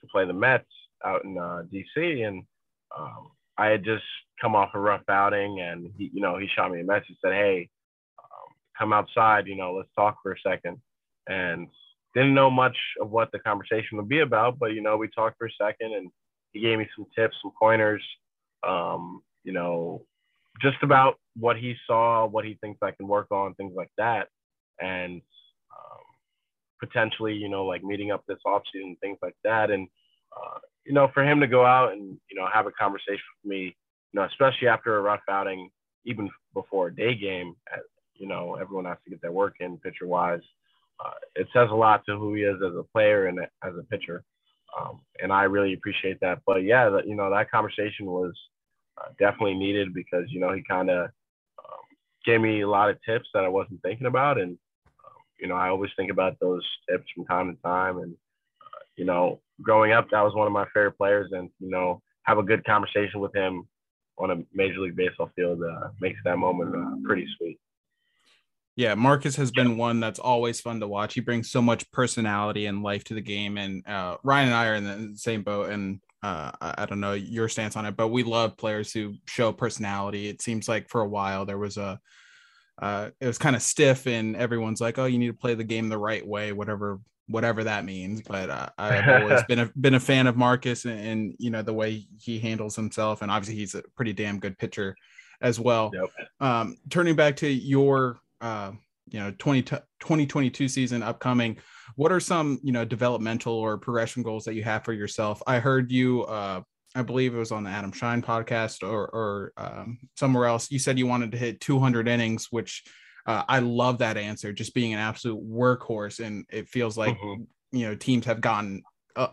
to play the Mets out in uh, DC, and um, I had just come off a rough outing, and he, you know, he shot me a message said, "Hey, um, come outside, you know, let's talk for a second. And didn't know much of what the conversation would be about, but you know, we talked for a second, and he gave me some tips, some pointers, um, you know, just about what he saw, what he thinks I can work on, things like that, and um, potentially, you know, like meeting up this offseason, things like that, and uh, you know, for him to go out and you know have a conversation with me, you know, especially after a rough outing, even before a day game, you know, everyone has to get their work in pitcher wise. Uh, it says a lot to who he is as a player and as a pitcher. Um, and I really appreciate that. But yeah, that, you know, that conversation was uh, definitely needed because, you know, he kind of um, gave me a lot of tips that I wasn't thinking about. And, um, you know, I always think about those tips from time to time. And, uh, you know, growing up, that was one of my favorite players. And, you know, have a good conversation with him on a Major League Baseball field uh, makes that moment uh, pretty sweet. Yeah, Marcus has been one that's always fun to watch. He brings so much personality and life to the game, and uh, Ryan and I are in the same boat. And uh, I don't know your stance on it, but we love players who show personality. It seems like for a while there was a, uh, it was kind of stiff, and everyone's like, "Oh, you need to play the game the right way, whatever whatever that means." But uh, I've always [LAUGHS] been a been a fan of Marcus and, and, you know the way he handles himself, and obviously he's a pretty damn good pitcher as well. Yep. Um, turning back to your uh, you know 20, 2022 season upcoming. What are some you know developmental or progression goals that you have for yourself? I heard you uh i believe it was on the Adam Schein podcast or or um, somewhere else. You said you wanted to hit 200 innings which uh, i love that answer just being an absolute workhorse. And it feels like mm-hmm. you know teams have gotten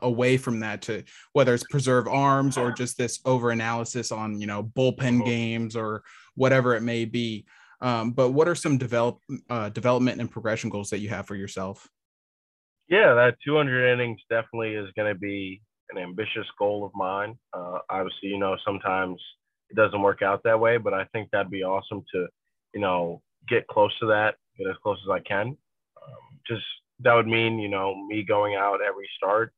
away from that to whether it's preserve arms or just this over analysis on you know bullpen mm-hmm. games or whatever it may be um, but what are some develop uh, development and progression goals that you have for yourself? Yeah, that 200 innings definitely is going to be an ambitious goal of mine. Uh, obviously, you know, sometimes it doesn't work out that way, but I think that'd be awesome to, you know, get close to that, get as close as I can. Um, just that would mean, you know, me going out every start,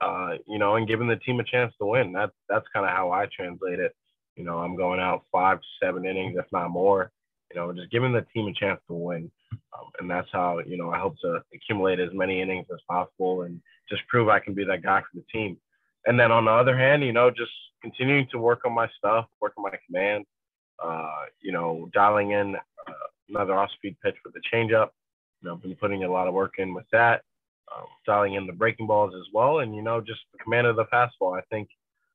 uh, you know, and giving the team a chance to win. That that's kind of how I translate it. You know, I'm going out five, seven innings, if not more, you know, just giving the team a chance to win. Um, and that's how, you know, I hope to accumulate as many innings as possible and just prove I can be that guy for the team. And then on the other hand, you know, just continuing to work on my stuff, work on my command, uh, you know, dialing in uh, another off-speed pitch with the changeup. You know, I've been putting a lot of work in with that, um, dialing in the breaking balls as well, and you know, just the command of the fastball. I think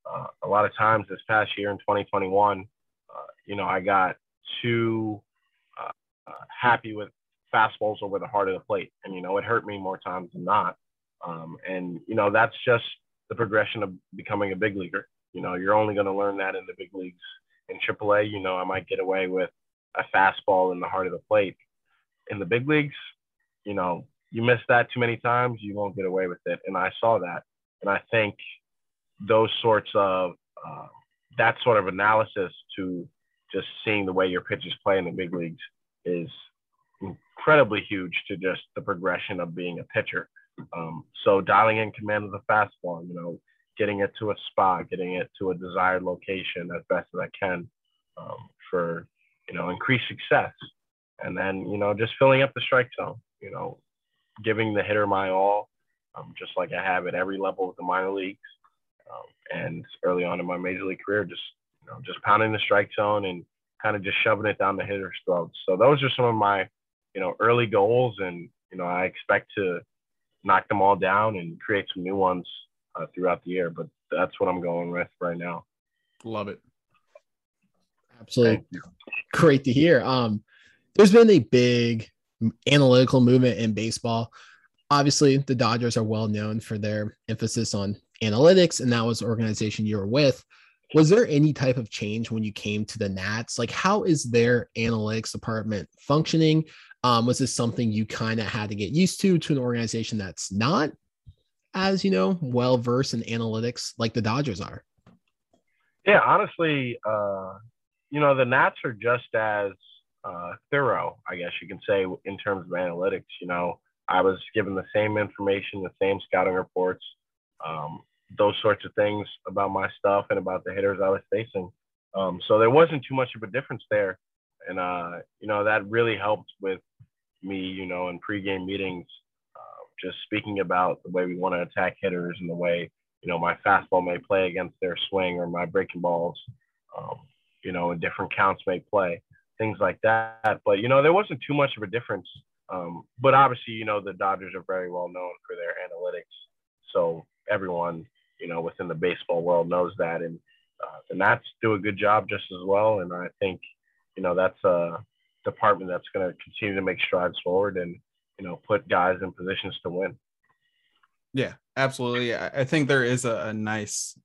uh, a lot of times this past year in 2021, uh, you know, I got too uh, happy with fastballs over the heart of the plate. And, you know, it hurt me more times than not. Um, and, you know, that's just the progression of becoming a big leaguer. You know, you're only going to learn that in the big leagues. In AAA, you know, I might get away with a fastball in the heart of the plate. In the big leagues, you know, you miss that too many times, you won't get away with it. And I saw that. And I think those sorts of, uh, that sort of analysis to just seeing the way your pitchers play in the big leagues is incredibly huge to just the progression of being a pitcher. Um, so dialing in command of the fastball, you know, getting it to a spot, getting it to a desired location as best as I can um, for, you know, increased success. And then, you know, just filling up the strike zone, you know, giving the hitter my all, um, just like I have at every level of the minor leagues. Um, and early on in my major league career, just know, just pounding the strike zone and kind of just shoving it down the hitter's throats. So those are some of my, you know, early goals, and you know, I expect to knock them all down and create some new ones uh, throughout the year. But that's what I'm going with right now. Love it. Absolutely great to hear. Um, there's been a big analytical movement in baseball. Obviously, the Dodgers are well known for their emphasis on analytics, and that was the organization you were with was there any type of change when you came to the Nats? Like, how is their analytics department functioning? Um, was this something you kind of had to get used to to an organization that's not as you know well versed in analytics like the Dodgers are? Yeah, honestly, uh, you know the Nats are just as uh, thorough, I guess you can say, in terms of analytics. You know, I was given the same information, the same scouting reports. Um, those sorts of things about my stuff and about the hitters I was facing. Um, so there wasn't too much of a difference there. And, uh, you know, that really helped with me, you know, in pregame meetings, uh, just speaking about the way we want to attack hitters and the way, you know, my fastball may play against their swing or my breaking balls, um, you know, and different counts may play, things like that. But, you know, there wasn't too much of a difference. Um, but obviously, you know, the Dodgers are very well known for their analytics. So everyone you know, within the baseball world knows that, and uh, the Nats do a good job just as well. And I think, you know, that's a department that's going to continue to make strides forward and you know put guys in positions to win. Yeah, absolutely. I think there is a, a nice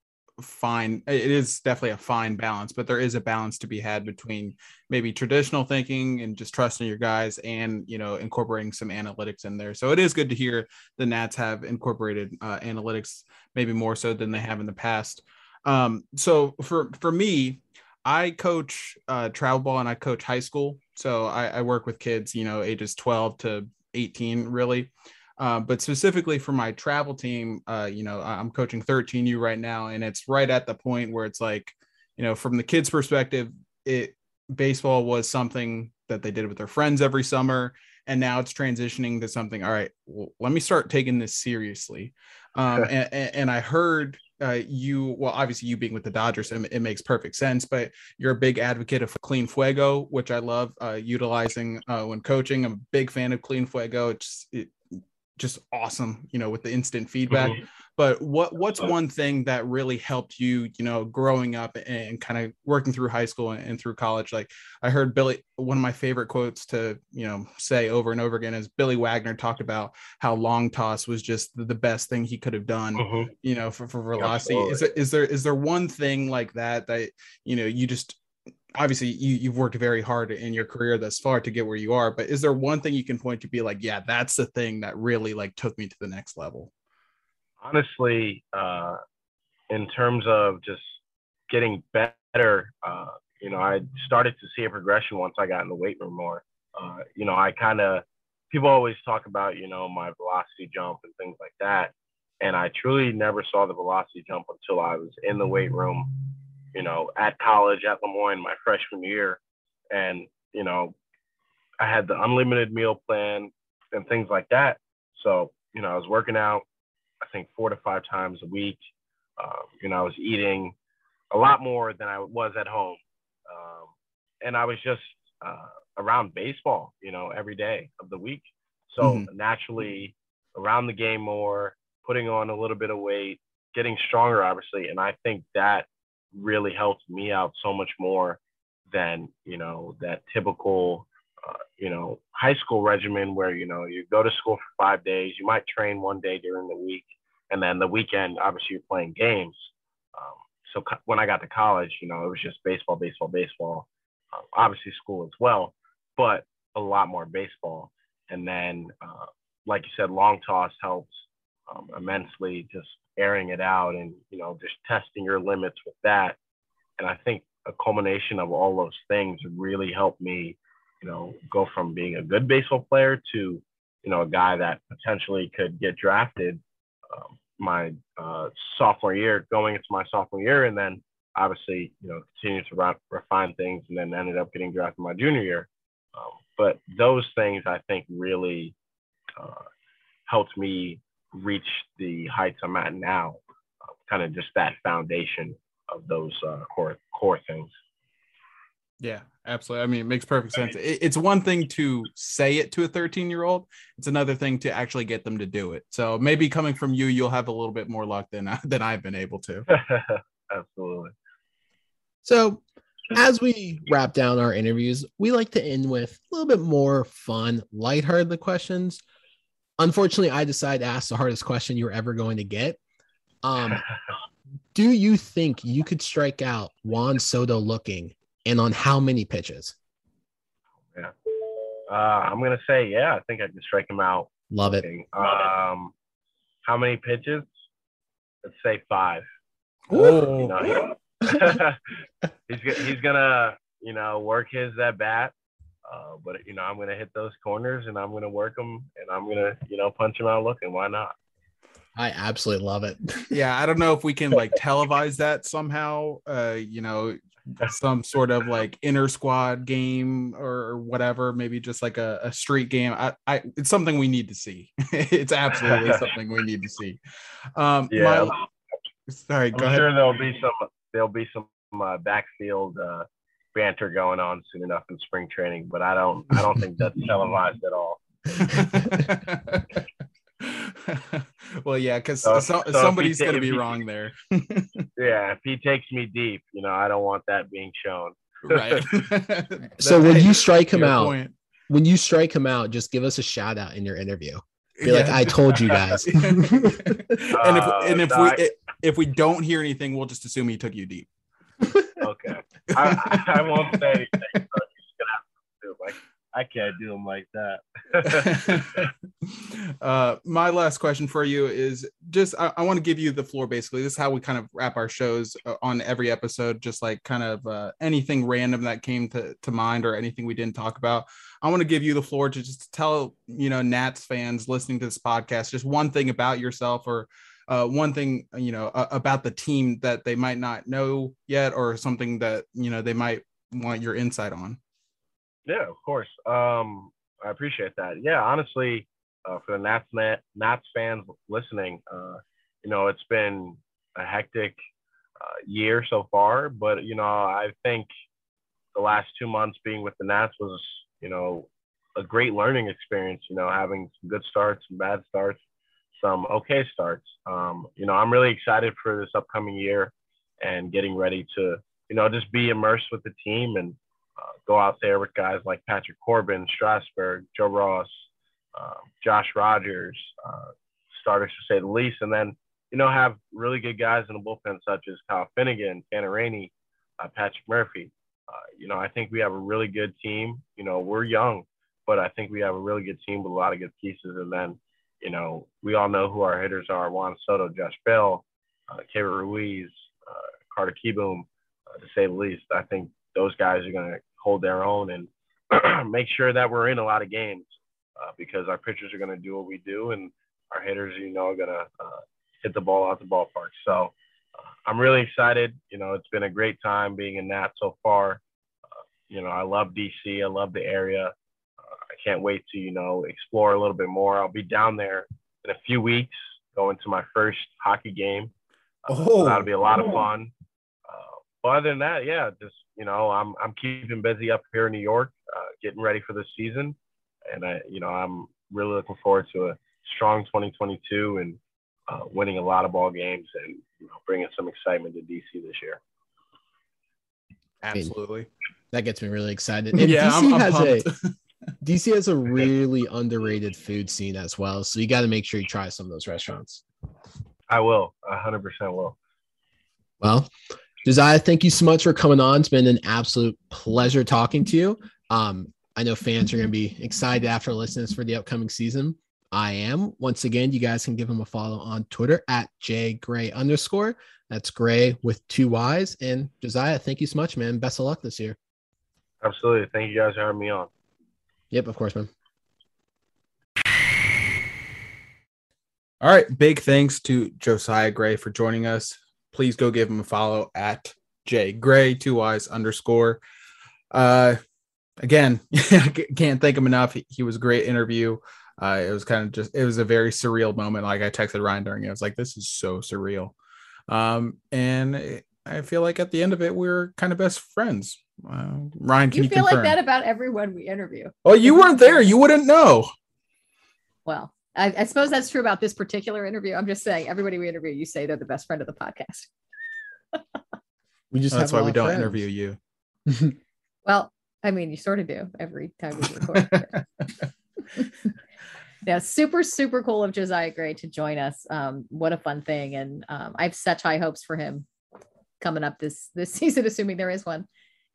fine it is definitely a fine balance but there is a balance to be had between maybe traditional thinking and just trusting your guys and you know incorporating some analytics in there. So it is good to hear the nats have incorporated uh, analytics maybe more so than they have in the past. Um, so for for me i coach uh, travel ball and i coach high school. So I, I work with kids you know ages 12 to 18 really Uh, but specifically for my travel team, uh, you know, I'm coaching 13U right now, and it's right at the point where it's like, you know, from the kids' perspective, it baseball was something that they did with their friends every summer, and now it's transitioning to something. All right, well, let me start taking this seriously. Um, and, and I heard uh, you well obviously you being with the dodgers it, it, makes perfect sense but you're a big advocate of clean fuego which i love uh, utilizing uh, when coaching i'm a big fan of clean fuego it's it, just awesome, you know, with the instant feedback. Mm-hmm. But what what's one thing that really helped you, you know, growing up and kind of working through high school and, through college? Like I heard Billy, one of my favorite quotes to, you know, say over and over again is Billy Wagner talked about how long toss was just the best thing he could have done, mm-hmm. you know, for, for velocity. Is, it, is there is there one thing like that that you know you just obviously you, you've worked very hard in your career thus far to get where you are but is there one thing you can point to be like yeah that's the thing that really like took me to the next level honestly uh in terms of just getting better uh you know i started to see a progression once i got in the weight room more. Uh you know i kind of people always talk about you know my velocity jump and things like that and i truly never saw the velocity jump until i was in the weight room you know, at college at Le Moyne my freshman year. And, you know, I had the unlimited meal plan and things like that. So, you know, I was working out, I think four to five times a week. Um, you know, I was eating a lot more than I was at home. Um, and I was just uh, around baseball, you know, every day of the week. So mm-hmm. naturally around the game more, putting on a little bit of weight, getting stronger, obviously. And I think that really helped me out so much more than you know that typical uh, you know high school regimen where you know you go to school for five days you might train one day during the week and then the weekend obviously you're playing games. Um, so co- when i got to college you know it was just baseball baseball baseball um, obviously school as well but a lot more baseball. And then uh, like you said long toss helps um, immensely just airing it out and you know just testing your limits with that. And i think a culmination of all those things really helped me you know go from being a good baseball player to you know a guy that potentially could get drafted um, my uh, sophomore year going into my sophomore year. And then obviously you know continue to re- refine things and then ended up getting drafted my junior year. Um, but those things i think really uh, helped me reach the heights I'm at now. Uh, kind of just that foundation of those uh, core core things. Yeah, absolutely. I mean, it makes perfect sense. It's one thing to say it to a 13 year old. It's another thing to actually get them to do it. So maybe coming from you, you'll have a little bit more luck than [LAUGHS] than I've been able to. [LAUGHS] absolutely. So as we wrap down our interviews, we like to end with a little bit more fun, lighthearted questions unfortunately, I decided to ask the hardest question you're ever going to get. Um, [LAUGHS] do you think you could strike out Juan Soto looking and on how many pitches? Yeah. Uh, I'm going to say, yeah, I think I can strike him out. Love it. Um, how many pitches? Let's say five. Ooh. You know, [LAUGHS] he's, he's going to, you know, work his at bat uh, but you know, I'm gonna hit those corners and I'm gonna work them and I'm gonna, you know, punch them out looking. Why not? I absolutely love it. [LAUGHS] yeah, I don't know if we can like televise that somehow. Uh, you know, some sort of like inner squad game or whatever. Maybe just like a, a street game. I, I, it's something we need to see. [LAUGHS] it's absolutely [LAUGHS] something we need to see. Um, yeah. My, sorry, I'm go ahead. Sure, there'll be some. There'll be some uh, backfield. Uh, banter going on soon enough in spring training, but I don't I don't think that's [LAUGHS] televised at all. [LAUGHS] well, yeah, because so, so, so somebody's going to be wrong there. [LAUGHS] yeah, if he takes me deep, you know, I don't want that being shown. right. so when you strike him out, point. when you strike him out, just give us a shout out in your interview. Be yeah. like, I told you guys. and if uh, and if we if we don't hear anything, we'll just assume he took you deep. Okay. I, [LAUGHS] I won't say anything. So like, I can't do them like that. [LAUGHS] uh, my last question for you is just I, I want to give you the floor. Basically, this is how we kind of wrap our shows uh, on every episode. Just like kind of uh, anything random that came to to mind or anything we didn't talk about. I want to give you the floor to just tell you know Nats fans listening to this podcast just one thing about yourself or uh, one thing you know uh, about the team that they might not know yet or something that you know they might want your insight on. Yeah, of course. Um, I appreciate that. Yeah, honestly, uh, for the Nats Nats fans listening, uh, you know, it's been a hectic uh, year so far, but you know, I think the last two months being with the Nats was, you know, a great learning experience. You know, having some good starts, some bad starts, some okay starts. Um, you know, I'm really excited for this upcoming year and getting ready to, you know, just be immersed with the team and uh, go out there with guys like Patrick Corbin, Strasburg, Joe Ross, uh, Josh Rogers, uh, starters to say the least, and then you know have really good guys in the bullpen such as Kyle Finnegan, Tanner Rainey, uh, Patrick Murphy. Uh, you know, I think we have a really good team. You know, we're young, but I think we have a really good team with a lot of good pieces. And then, you know, we all know who our hitters are: Juan Soto, Josh Bell, uh, Keibert Ruiz, uh, Carter Kieboom, uh, to say the least. I think those guys are going to hold their own and [CLEARS THROAT] make sure that we're in a lot of games uh, because our pitchers are going to do what we do and our hitters, you know, are going to uh, hit the ball out the ballpark. So uh, I'm really excited. You know, it's been a great time being in that so far. Uh, you know, I love DC. I love the area. Uh, I can't wait to, you know, explore a little bit more. I'll be down there in a few weeks going to my first hockey game. Uh, oh, so that'll be a lot of fun. but other than that, yeah, just, you know, I'm, I'm keeping busy up here in New York, getting ready for the season and I, you know, I'm really looking forward to a strong 2022 and uh, winning a lot of ball games and you know, bringing some excitement to DC this year. Absolutely, that gets me really excited. And yeah, DC I'm, I'm has pumped. a [LAUGHS] DC has a really underrated food scene as well, so you got to make sure you try some of those restaurants. I will, hundred percent will. Well, Josiah, thank you so much for coming on. It's been an absolute pleasure talking to you. Um, I know fans are going to be excited after listening for the upcoming season. I am. Once again, you guys can give him a follow on Twitter at jgray underscore. That's Gray with two Y's. And Josiah, thank you so much, man. Best of luck this year. Absolutely. Thank you guys for having me on. Yep, of course, man. All right. Big thanks to Josiah Gray for joining us. Please go give him a follow at J Gray, two Y's underscore. Uh, again, [LAUGHS] can't thank him enough. He, he was a great interview. Uh, it was kind of just, it was a very surreal moment. Like I texted Ryan during it. I was like, this is so surreal. Um, and I feel like at the end of it, we are kind of best friends. Uh, Ryan, can you, you feel confirm? like that about everyone we interview? Oh, you weren't there. You wouldn't know. Well, I, I, suppose that's true about this particular interview. I'm just saying, everybody we interview, you say they're the best friend of the podcast. [LAUGHS] we just oh, that's why we don't friends. interview you. [LAUGHS] well, I mean, you sort of do every time we record. [LAUGHS] yeah, super, super cool of Josiah Gray to join us. Um, what a fun thing. And um, I have such high hopes for him coming up this this [LAUGHS] season, assuming there is one,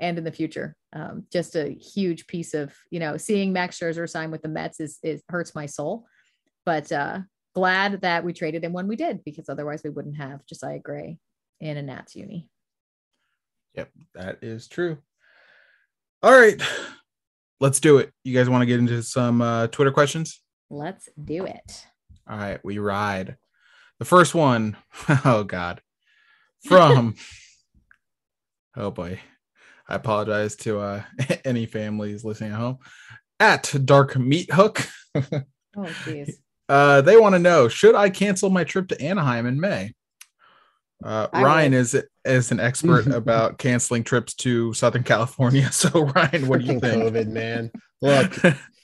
and in the future. Um, just a huge piece of, you know, seeing Max Scherzer sign with the Mets is, is hurts my soul. But uh, glad that we traded him when we did, because otherwise we wouldn't have Josiah Gray in a Nats uni. Yep, that is true. All right, let's do it. You guys want to get into some uh, Twitter questions? Let's do it. All right, we ride. The first one, [LAUGHS] oh God, from, [LAUGHS] oh boy, I apologize to uh, [LAUGHS] any families listening at home. At Dark Meat Hook. [LAUGHS] oh, jeez. Uh, they want to know should I cancel my trip to Anaheim in May? Uh, Ryan is is an expert about canceling trips to Southern California. So Ryan, what do you think? COVID, man. Look,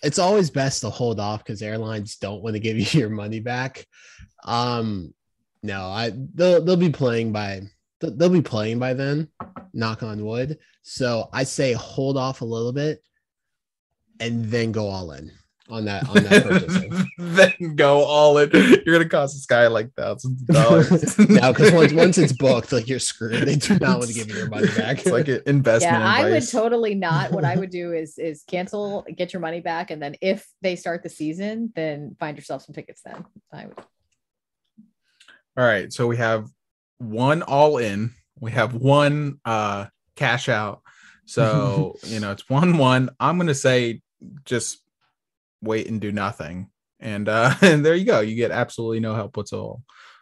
it's always best to hold off because airlines don't want to give you your money back. Um, no, I they'll they'll be playing by they'll be playing by then. Knock on wood. So I say hold off a little bit and then go all in on that on that purchasing. [LAUGHS] then go all in. You're gonna cost this guy like thousands of dollars. [LAUGHS] now, because once once it's booked, like you're screwed. They do not want to give you your money back. It's like an investment. Yeah, I would totally not. What I [LAUGHS] would do is is cancel, get your money back, and then if they start the season, then find yourself some tickets. Then I would. All right, so we have one all in. We have one uh cash out. So [LAUGHS] you know it's one one. I'm gonna say just wait and do nothing, and uh [LAUGHS] and there you go. You get absolutely no help whatsoever.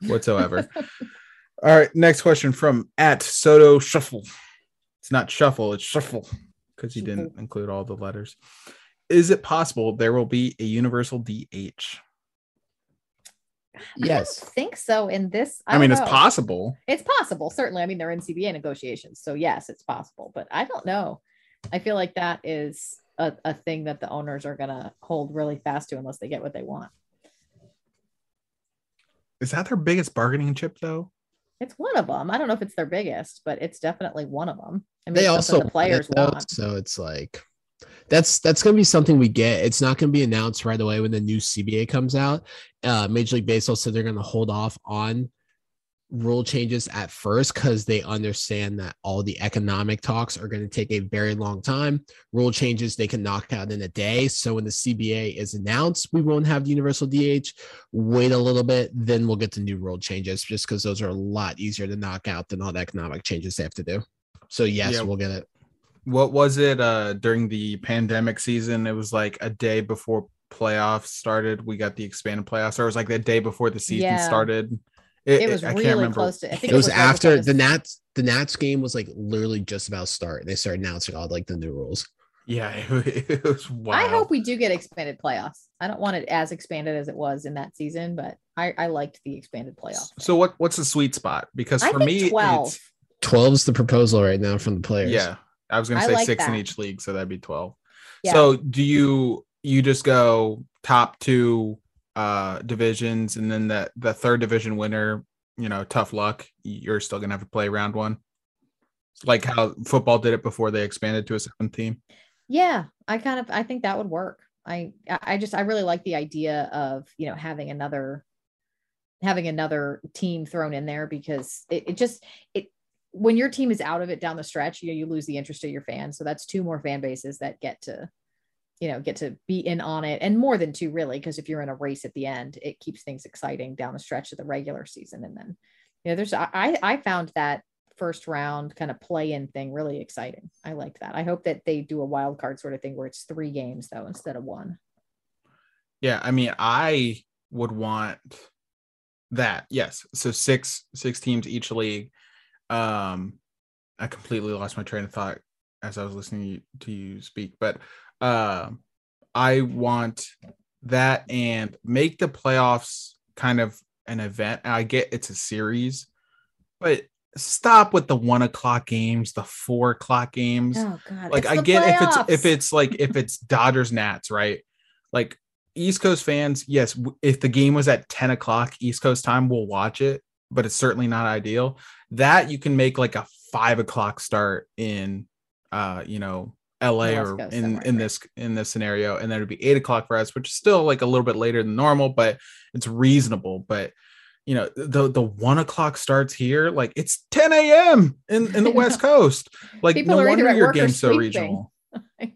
Whatsoever. [LAUGHS] all right, next question from at Soto Shuffle. It's not shuffle, it's shuffle because he didn't include all the letters. Is it possible there will be a universal DH? Yes. I don't think so. In this, I, mean, don't it's possible. It's possible, certainly. I mean, they're in CBA negotiations, so yes, it's possible. But I don't know. I feel like that is a, a thing that the owners are gonna hold really fast to unless they get what they want. Is that their biggest bargaining chip though? It's one of them. I don't know if it's their biggest, but it's definitely one of them. I mean, they also the players it, though, want. so it's like that's that's gonna be something we get. It's not gonna be announced right away when the new CBA comes out. Uh, Major League Baseball said they're gonna hold off on rule changes at first because they understand that all the economic talks are going to take a very long time. Rule changes they can knock out in a day. So when the CBA is announced, we won't have the universal DH. Wait a little bit, then we'll get the new rule changes just because those are a lot easier to knock out than all the economic changes they have to do. So yes, Yeah. we'll get it. What was it uh during the pandemic season? It was like a day before playoffs started. We got the expanded playoffs, or it was like the day before the season Yeah. started. It was really close to. I think It was right after the Nats. The Nats game was like literally just about to start. They started announcing all like the new rules. Yeah, it, [LAUGHS] it was wild. I hope we do get expanded playoffs. I don't want it as expanded as it was in that season, but I, I liked the expanded playoffs. So what what's the sweet spot? Because I for think me, 12. it's 12 is the proposal right now from the players. yeah. I was gonna say like six in each league, so that'd be twelve. Yeah. So do you you just go top two uh divisions and then the the third division winner, you know, tough luck. You're still gonna have to play round one. Like how football did it before they expanded to a seventh team. Yeah, I kind of I think that would work. I I I just I really like the idea of you know having another having another team thrown in there because it, it just it when your team is out of it down the stretch, you know, you lose the interest of your fans. So that's two more fan bases that get to you know get to be in on it and more than two really because if you're in a race at the end it keeps things exciting down the stretch of the regular season and then you know there's i i found that first round kind of play in thing really exciting i like that i hope that they do a wild card sort of thing where it's three games though instead of one Yeah, I mean, I would want that. Yes. So six six teams each league. Um I completely lost my train of thought as I was listening to you speak, but um I want that and make the playoffs kind of an event. I get it's a series, but stop with the one o'clock games, the four o'clock games oh god like it's I get if it's if it's like if it's [LAUGHS] Dodgers Nats, right? Like East Coast fans, yes, if the game was at 10 o'clock East Coast time, we'll watch it, but it's certainly not ideal. That you can make like a five o'clock start in uh, you know, LA or in in this in this scenario, and then it'd be eight o'clock for us, which is still like a little bit later than normal, but it's reasonable. But you know, the the one o'clock starts here, like it's 10 a.m. in, in the [LAUGHS] West. Coast. Like People no are wonder your game's so regional [LAUGHS] I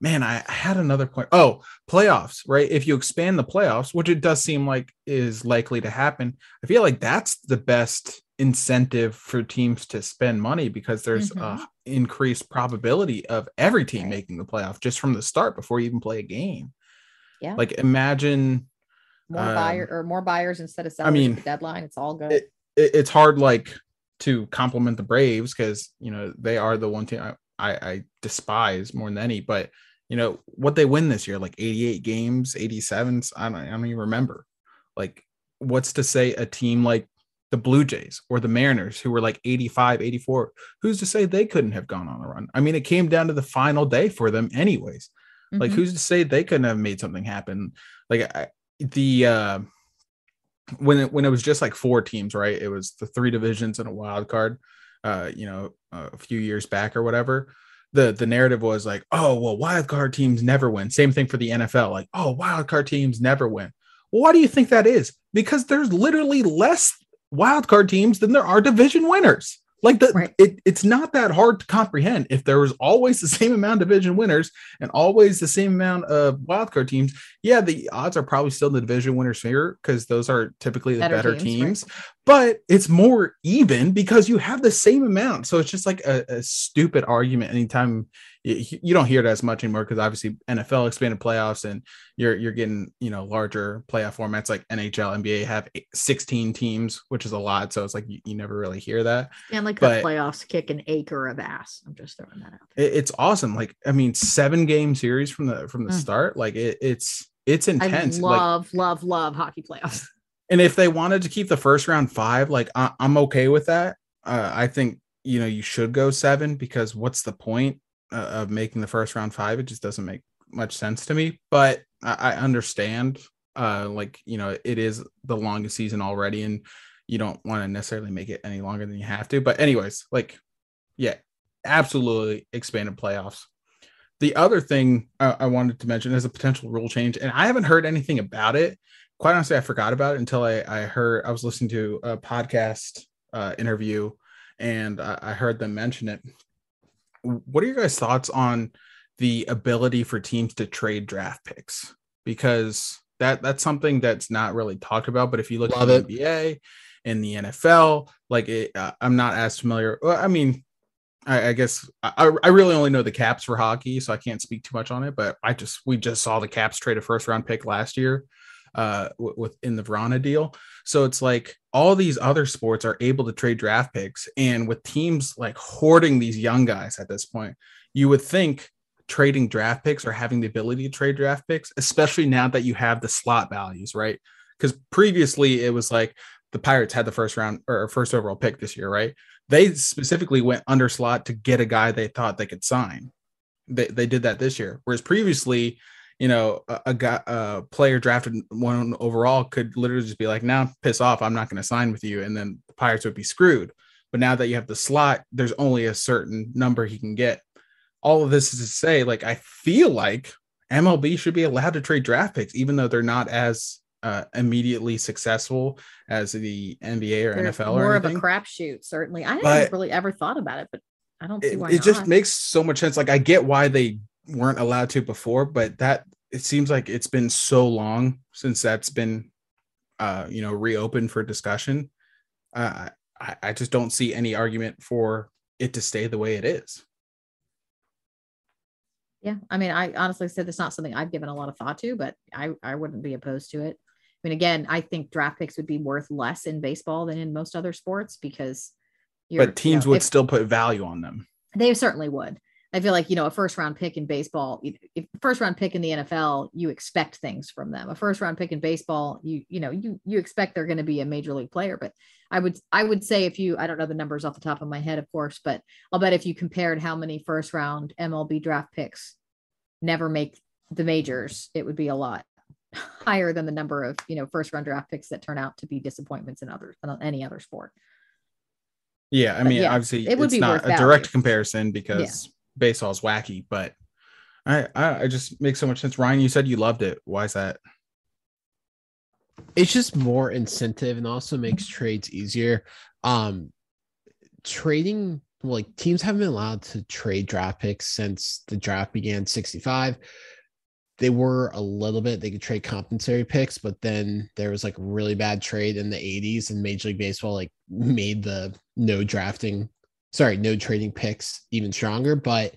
man, I, I had another point. Oh, playoffs, right? If you expand the playoffs, which it does seem like is likely to happen, I feel like that's the best incentive for teams to spend money because there's Mhm. a increased probability of every team Right. making the playoff just from the start before you even play a game. yeah Like imagine more um, buyer or more buyers instead of sellers mean, the deadline it's all good it, it, it's hard like to compliment the Braves because you know they are the one team I, I, I despise more than any. But you know what they win this year, like 88 games, 87. I don't, I don't even remember. Like, what's to say a team like the Blue Jays or the Mariners, who were like 85, 84, who's to say they couldn't have gone on a run? I mean, it came down to the final day for them, anyways. Like, Mhm. who's to say they couldn't have made something happen? Like, I, the uh, when it when it was just like four teams, right? It was the three divisions and a wild card. Uh, you know, a few years back or whatever. The the narrative was like, oh well, wild card teams never win. Same thing for the NFL. Like, oh, wild card teams never win. Well, why do you think that is? Because there's literally less wild card teams than there are division winners. Like the Right. it, it's not that hard to comprehend. If there was always the [LAUGHS] same amount of division winners and always the same amount of wild card teams, yeah, the odds are probably still in the division winners' favor because those are typically the Better better, teams, teams. right. But it's more even because you have the same amount. So it's just like a, a stupid argument anytime you, you, don't hear it as much anymore because obviously NFL expanded playoffs and you're you're getting you know larger playoff formats like NHL, NBA have 16 teams, which is a lot. So it's like you, you never really hear that. And like but the playoffs kick an acre of ass. I'm just throwing that out. It, it's awesome. Like I mean, seven game series from the from the mm. start. Like it, it's it's intense. I love like, love love hockey playoffs. And if they wanted to keep the first round five, like I, am okay with that. Uh, I think you know you should go seven because what's the point uh, of making the first round five? It just doesn't make much sense to me. But I, I understand. Uh, like you know, it is the longest season already, and you don't want to necessarily make it any longer than you have to. But anyways, like yeah, absolutely expanded playoffs. The other thing I, I wanted to mention is a potential rule change, and I haven't heard anything about it quite honestly, I forgot about it until I, I heard I was listening to a podcast uh, interview and I, I heard them mention it. What are your guys' thoughts on the ability for teams to trade draft picks? Because that that's something that's not really talked about. But if you look Love at the NBA and the NFL, like it, uh, I'm not as familiar. Well, I mean, I, I guess I, I really only know the caps for hockey, so I can't speak too much on it. But I just we just saw the Caps trade a first round pick last year uh, within the Vrana deal. So it's like all these other sports are able to trade draft picks, and with teams like hoarding these young guys at this point, you would think trading draft picks or having the ability to trade draft picks, especially now that you have the slot values, right? Because previously it was like the Pirates had the first round or first overall pick this year, right? They specifically went under slot to get a guy they thought they could sign. They, they did that this year. Whereas previously you know, a, a guy, a player drafted one overall could literally just be like, now piss off, I'm not going to sign with you. And then the Pirates would be screwed. But now that you have the slot, there's only a certain number he can get. All of this is to say, like, I feel like MLB should be allowed to trade draft picks, even though they're not as uh, immediately successful as the NBA or NFL. More or of a crapshoot, certainly. I haven't really ever thought about it, but I don't see why. It, it just makes so much sense. Like, I get why they weren't allowed to before, but that it seems like it's been so long since that's been uh you know reopened for discussion. Uh, I, I just don't see any argument for it to stay the way it is. Yeah, I mean, I honestly said it's not something I've given a lot of thought to, but I I wouldn't be opposed to it. I mean, again, I think draft picks would be worth less in baseball than in most other sports because. but teams you know, would if, still put value on them. They certainly would. I feel like you know a first round pick in baseball, if first round pick in the NFL, you expect things from them. A first round pick in baseball, you you know you you expect they're going to be a major league player. But I would I would say if you I don't know the numbers off the top of my head, of course, but I'll bet if you compared how many first round MLB draft picks never make the majors, it would be a lot [LAUGHS] higher than the number of you know first round draft picks that turn out to be disappointments in other in any other sport. Yeah, I mean, yeah, obviously, it would it's be not a direct comparison because. Yeah baseball is wacky, but I, I, I just makes so much sense. Ryan, you said you loved it. Why is that? It's just more incentive and also makes trades easier. Um, trading like teams haven't been allowed to trade draft picks since the draft began 65 they were a little bit they could trade compensatory picks but then there was like a really bad trade in the 80s and major league baseball like made the no drafting sorry, no trading picks even stronger, but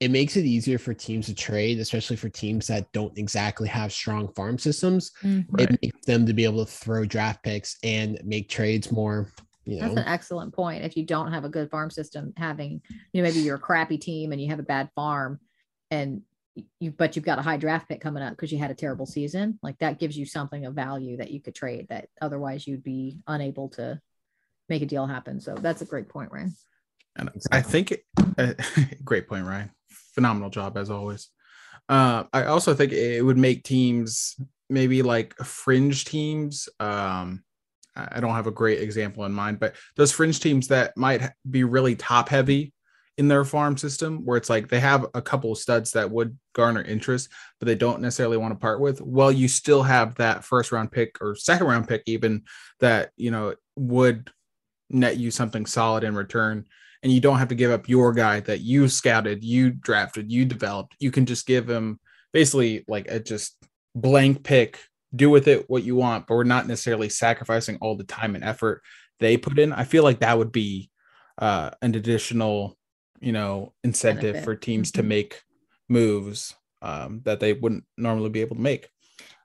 it makes it easier for teams to trade, especially for teams that don't exactly have strong farm systems. Mm-hmm. It makes them to be able to throw draft picks and make trades more. You know. That's an excellent point. If you don't have a good farm system, having you know maybe you're a crappy team and you have a bad farm, and you but you've got a high draft pick coming up because you had a terrible season, like that gives you something of value that you could trade that otherwise you'd be unable to make a deal happen. So that's a great point, Ryan. And exactly. I think, it, uh, [LAUGHS] great point, Ryan. Phenomenal job as always. Uh, I also think it would make teams maybe like fringe teams. Um, I don't have a great example in mind, but those fringe teams that might be really top heavy in their farm system, where it's like they have a couple of studs that would garner interest, but they don't necessarily want to part with. Well, you still have that first round pick or second round pick, even that you know would net you something solid in return and you don't have to give up your guy that you scouted, you drafted, you developed. You can just give him basically like a just blank pick do with it what you want, but we're not necessarily sacrificing all the time and effort they put in. I feel like that would be uh, an additional, you know, incentive Benefit. for teams to Mhm. make moves um, that they wouldn't normally be able to make.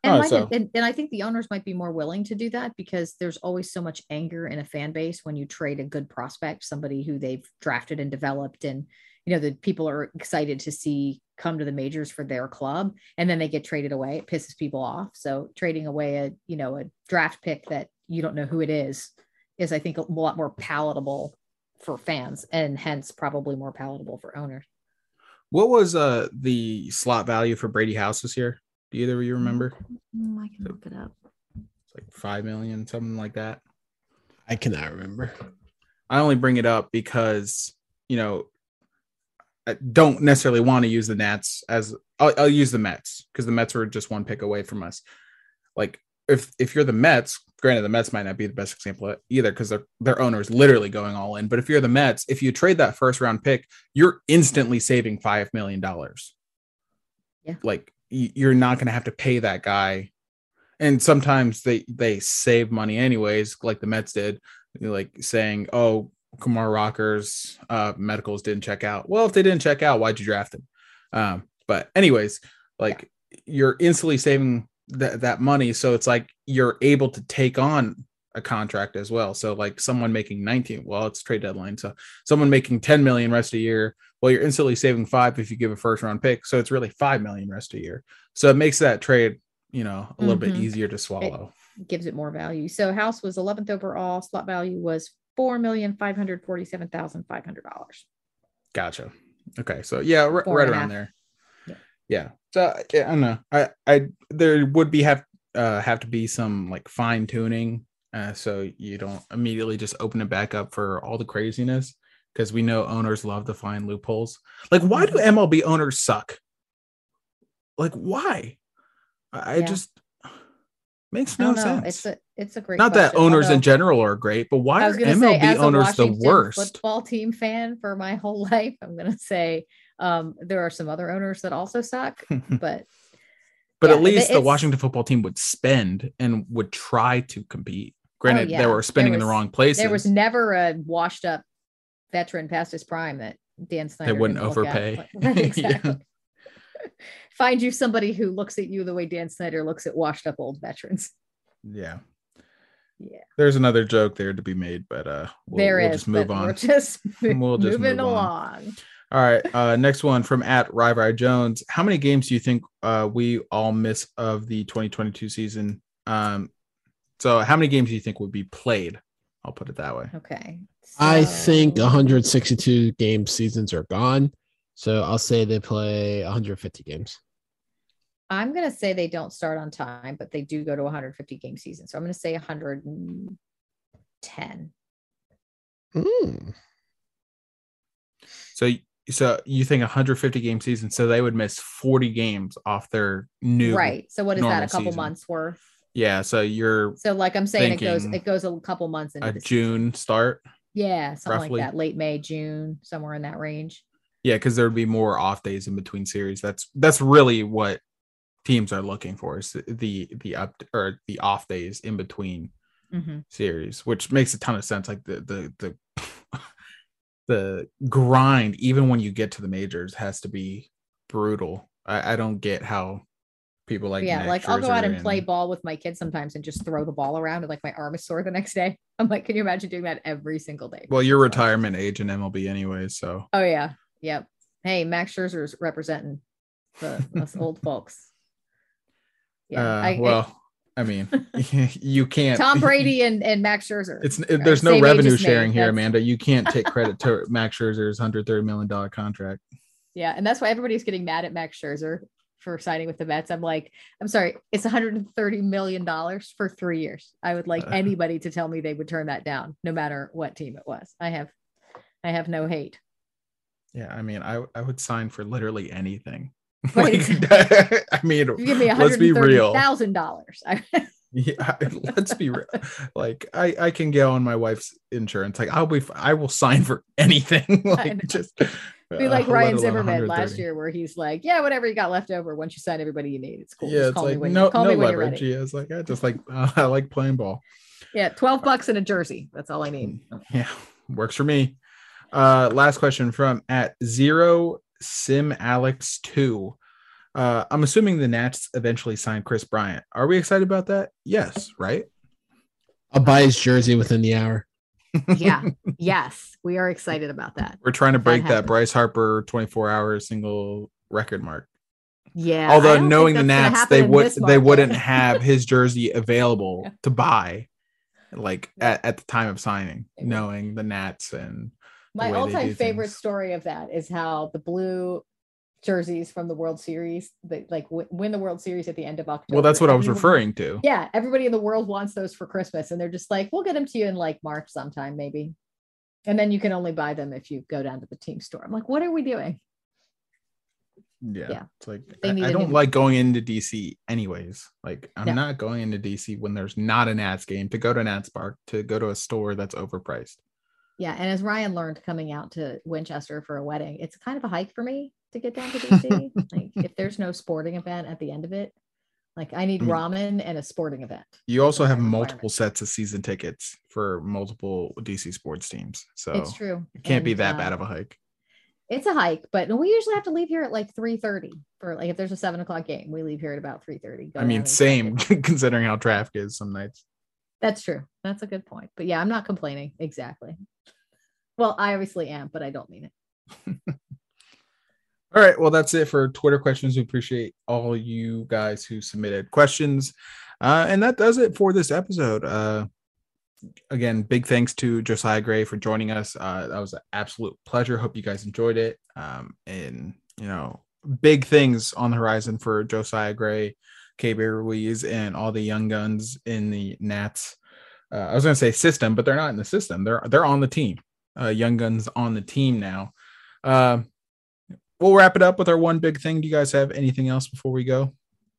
And, All might- right, so- and, and I think the owners might be more willing to do that because there's always so much anger in a fan base when you trade a good prospect, somebody who they've drafted and developed, and you know the people are excited to see come to the majors for their club, and then they get traded away. It pisses people off. So trading away a you know a draft pick that you don't know who it is is I think a lot more palatable for fans, and hence probably more palatable for owners. What was uh the slot value for Brady House this year? Do either of you remember? Mm, I can look it up. It's like five million, something like that. I cannot remember. I only bring it up because you know I don't necessarily want to use the Nats as I'll, I'll use the Mets because the Mets were just one pick away from us. Like if if you're the Mets, granted the Mets might not be the best example either because their their owner is literally going all in. But if you're the Mets, if you trade that first round pick, you're instantly saving five million dollars. Yeah. like y- you're not going to have to pay that guy. And sometimes they they save money anyways, like the Mets did like saying, "Oh, Kumar Rocker's uh, medicals didn't check out." Well, if they didn't check out, why'd you draft him? Um, but anyways, like you're instantly saving that that money, so it's like you're able to take on a contract as well. So like someone making 19, well, it's trade deadline, so someone making 10 million rest of the year, well, you're instantly saving five if you give a first round pick, so it's really five million rest of the year. So it makes that trade, you know, a little bit Mhm. easier to swallow. gives it more value. So house was 11th overall. Slot value was four million five hundred forty-seven thousand five hundred dollars. Gotcha. Okay, so yeah, r- right around half. there. Yeah. Yeah. So yeah, I don't know. I I there would be have uh have to be some like fine tuning, uh, so you don't immediately just open it back up for all the craziness because we know owners love to find loopholes. Like, why do Mm-hmm. MLB owners suck? Like, why? I, Yeah. just makes no know. sense. It's a it's a great. Not that question, owners in general are great, but why are MLB say, owners the worst? Football team fan for my whole [LAUGHS] life. I'm gonna say um, there are some other owners that also suck, [LAUGHS] but But Yeah, at least the Washington football team would spend and would try to compete. Granted, Oh, yeah. they were spending in the wrong places. there was never a washed up veteran past his prime that Dan Snyder They wouldn't didn't look at. overpay. Right, [LAUGHS] [LAUGHS] Yeah. exactly. [LAUGHS] Find you somebody who looks at you the way Dan Snyder looks at washed up old veterans. yeah. Yeah. There's another joke there to be made, but uh we'll, There we'll is, just move on. We're just, We'll just moving move on. along. All right. Uh next one from at Ryvar Jones. How many games do you think uh we all miss of the 2022 season? Um so how many games do you think would be played? I'll put it that way. Okay. I think 162 game seasons are gone. So I'll say they play 150 games. I'm going to say they don't start on time, but they do go to 150 game season. So I'm going to say 110. Hmm. So so you think 150 game season, so they would miss 40 games off their new Right. So what is that? A couple season. months worth. Yeah, so you're So like I'm saying, it goes it goes a couple months into a the season. June start. Yeah, something roughly. like that. Late May, June, somewhere in that range. Yeah, because there would be more off days in between series. That's that's really what teams are looking for is the the up or the off days in between Mhm. series, which makes a ton of sense. Like the the the [LAUGHS] the grind, even when you get to the majors, has to be brutal. I, I don't get how people like yeah, Max like I'll go out Scherzer and play ball with my kids sometimes and just throw the ball around and like my arm is sore the next day. [LAUGHS] I'm like, can you imagine doing that every single day? Well, your retirement age in MLB anyway, so Oh yeah. Yep. Hey, Max Scherzer's representing the us old [LAUGHS] folks. Yeah. uh, I- I- well, I, mean, [LAUGHS] you can't. Tom Brady and, and Max Scherzer. It's there's no revenue sharing here, Amanda. You can't take credit to Max Scherzer's 130 million dollar contract. Yeah, and that's why everybody's getting mad at Max Scherzer for signing with the Mets. I'm like, I'm sorry, it's 130 million dollars for three years. I would like Uh. anybody to tell me they would turn that down, no matter what team it was. I have, I have no hate. Yeah, I mean, I I would sign for literally anything. [LAUGHS] Right. Like, [LAUGHS] I mean, you give me let's be real. 130 thousand dollars. [LAUGHS] Yeah, let's be real. Like, I I can get on my wife's insurance. Like, I'll be. I will sign for anything. like, just Be like Uh, Ryan Zimmerman last year, where he's like, "Yeah, whatever you got left over. Once you sign everybody you need, it's cool. Yeah, Just it's call me like when no, you call no me leverage. ready." Yeah, it's like I just like uh, [LAUGHS] I like playing ball. Yeah, twelve bucks in a jersey. That's all I need. Yeah, works for me. Uh, last question from at zero sim alex two. Uh, I'm assuming the Nats eventually sign Kris Bryant. Are we excited about that? Yes, right? I'll buy his jersey within the hour. Yeah, [LAUGHS] yes, we are excited about that. We're trying to break that happens. Bryce Harper 24 hour single record mark. Yeah. Although knowing the Nats, they would they wouldn't have [LAUGHS] his jersey available to buy, like at, at the time of signing, knowing the Nats and My all-time favorite things. story of that is how the blue jerseys from the World Series, that like w- win the World Series at the end of October. well, that's what I was referring to. Yeah, everybody in the world wants those for Christmas, and they're just like, "We'll get them to you in like March sometime, maybe." And then you can only buy them if you go down to the team store. I'm like, what are we doing? Yeah, Yeah. it's like I, I don't like going into DC anyways. Like I'm No. not going into DC when there's not a Nats game to go to Nats Park to go to a store that's overpriced. Yeah, and as Ryan learned coming out to Winchester for a wedding, it's kind of a hike for me to get down to [LAUGHS] DC. like if there's no sporting event at the end of it, like I need ramen and a sporting event. You also have multiple sets of season tickets for multiple DC sports teams, so it's true. it can't be that uh, bad of a hike. It's a hike, but we usually have to leave here at like 3:30 for like if there's a seven o'clock game, we leave here at about 3:30. go I mean, same [LAUGHS] considering how traffic is some nights. That's true. That's a good point. But yeah, I'm not complaining. Exactly. Well, I obviously am, but I don't mean it. [LAUGHS] All right. Well, that's it for Twitter questions. We appreciate all you guys who submitted questions. Uh, and that does it for this episode. Uh, again, big thanks to Josiah Gray for joining us. Uh, that was an absolute pleasure. Hope you guys enjoyed it. Um, and, you know, big things on the horizon for Josiah Gray, K. Ruiz, and all the young guns in the Nats. Uh, I was going to say system, but they're not in the system. They're they're on the team. Uh, young guns on the team now. We'll wrap it up with our one big thing. Do you guys have anything else before we go?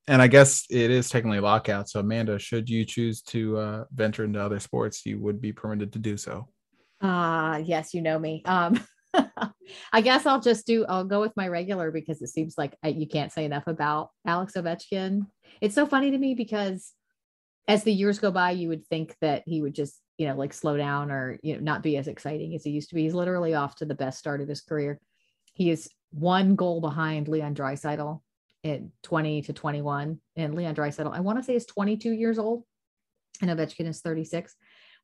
And I guess it is technically lockout. So Amanda, should you choose to uh, venture into other sports, you would be permitted to do so. Ah, yes, you know me. Um, [LAUGHS] I guess I'll just do. I'll go with my regular because it seems like I, you can't say enough about Alex Ovechkin. It's so funny to me because as the years go by, you would think that he would just, you know, like slow down or you know not be as exciting as he used to be. He's literally off to the best start of his career. He is one goal behind Leon Draisaitl at 20 to 21, and Leon Draisaitl, I want to say, is 22 years old, and Ovechkin is 36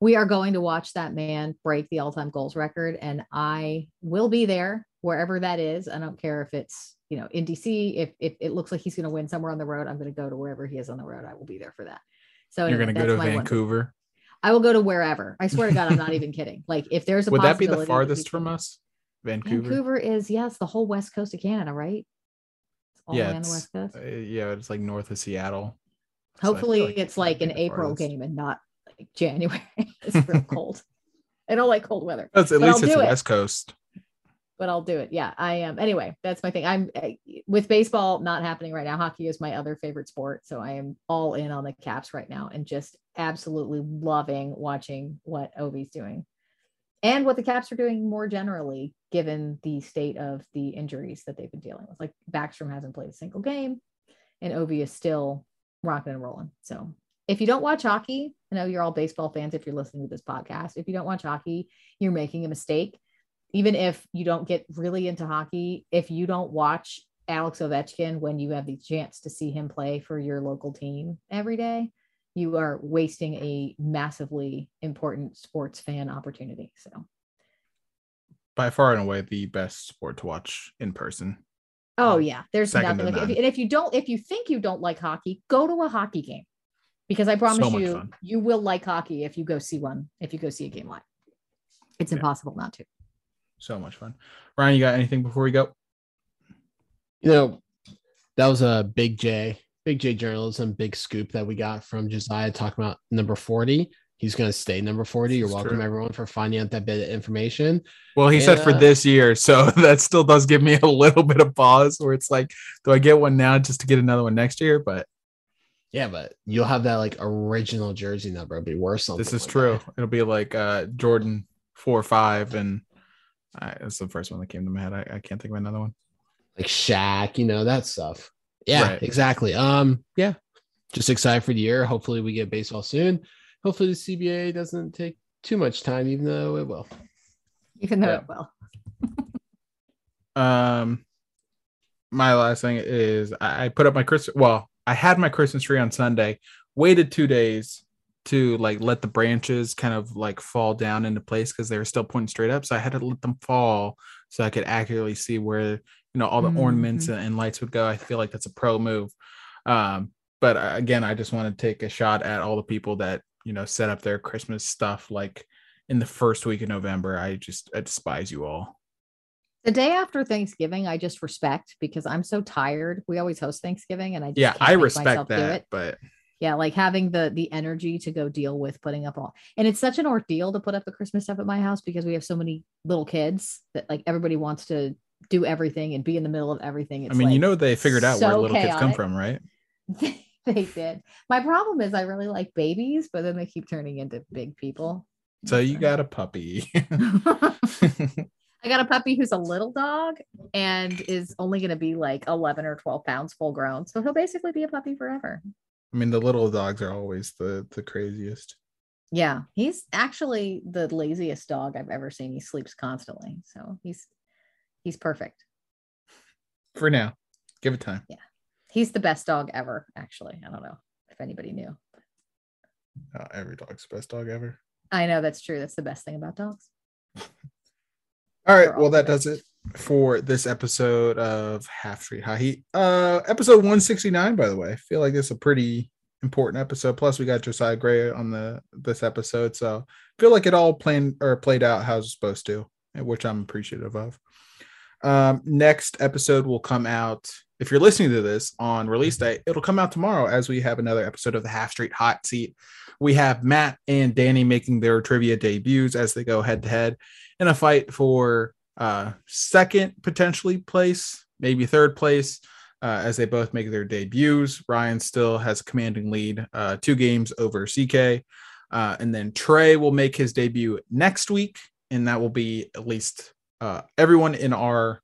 we are going to watch that man break the all-time goals record and i will be there wherever that is. I don't care if it's you know in dc if, if it looks like he's going to win somewhere on the road i'm going to go to wherever he is on the road. I will be there for that. So You're anyway, going to go to. Vancouver. i will go to wherever. I swear to god i'm not even [LAUGHS] kidding. Like if there's a Would that be the farthest from us? Vancouver. vancouver is yes the whole west coast of canada right it's all yeah, way on the it's, west coast uh, yeah, it's like north of Seattle. So I hopefully it's like an april farthest. game and not like january [LAUGHS] it's real [LAUGHS] cold i don't like cold weather That's at least I'll it's the it. West Coast. but I'll do it. Yeah, I am. Anyway, that's my thing. I'm I, with baseball not happening right now. Hockey is my other favorite sport, so I am all in on the Caps right now and just absolutely loving watching what Ovi's doing and what the Caps are doing more generally, given the state of the injuries that they've been dealing with. Like Backstrom hasn't played a single game, and Ovi is still rocking and rolling. So if you don't watch hockey, I know you're all baseball fans if you're listening to this podcast. If you don't watch hockey, you're making a mistake even if you don't get really into hockey, if you don't watch Alex Ovechkin when you have the chance to see him play for your local team every day, you are wasting a massively important sports fan opportunity. So, By far and away the best sport to watch in person. oh um, yeah, there's Second nothing like. If, none. and if you don't, if you think you don't like hockey, go to a hockey game because I promise much you, fun. you will like hockey if you go see one. If you go see a game live, it's Yeah. impossible not to. So much fun. Ryan, you got anything before we go? You know, that was a big J, big J journalism, big scoop that we got from Josiah talking about number 40. He's going to stay number 40. You're welcome, true. everyone, for finding out that bit of information. Well, he said for Yeah. this year, so [LAUGHS] that still does give me a little bit of pause where it's like, do I get one now just to get another one next year? But Yeah, but you'll have that like original jersey number. It'll be worth something. this is one true. day. It'll be like uh Jordan four or five and I, that's the first one that came to my head. I, I can't think of another one. Like Shaq, you know, that stuff. Yeah, Right. exactly. Um, yeah. Just excited for the year. Hopefully we get baseball soon. Hopefully the CBA doesn't take too much time, even though it will. Even though Yeah. it will. Um, my last thing is I, I put up my Christmas. Well, I had my Christmas tree on Sunday. Waited two days to like let the branches kind of like fall down into place because they were still pointing straight up. So I had to let them fall so I could accurately see where you know all the ornaments and, and lights would go. I feel like that's a pro move. Um, but uh, again, I just want to take a shot at all the people that you know set up their Christmas stuff like in the first week of November. I just I despise you all. The day after Thanksgiving, I just respect because I'm so tired. We always host Thanksgiving, and I just yeah i respect that it. but Yeah, like having the the energy to go deal with putting up all, and it's such an ordeal to put up the Christmas stuff at my house because we have so many little kids that like everybody wants to do everything and be in the middle of everything. i It's mean you know they figured out where so little kids come from right [LAUGHS] they did. My problem is I really like babies, but then they keep turning into big people. so you got a puppy [LAUGHS] [LAUGHS] I got a puppy who's a little dog and is only going to be like 11 or 12 pounds full grown. So he'll basically be a puppy forever. i mean the little dogs are always the the craziest Yeah. He's actually the laziest dog I've ever seen. He sleeps constantly. So he's he's perfect. for now give it time Yeah. He's the best dog ever, actually. I don't know if anybody knew. uh, every dog's the best dog ever I know that's true. That's the best thing about dogs. [LAUGHS] all right all well that the does it for this episode of half street high heat uh episode 169 by the way i feel like it's a pretty important episode plus we got josiah gray on the this episode so I feel like it all planned or played out how it's supposed to which i'm appreciative of um next episode will come out if you're listening to this on release day it'll come out tomorrow as we have another episode of the half street hot seat. We have matt and danny making their trivia debuts as they go head to head in a fight for uh second potentially place maybe third place uh, as they both make their debuts. Ryan still has a commanding lead uh two games over ck uh and then trey will make his debut next week and that will be at least uh everyone in our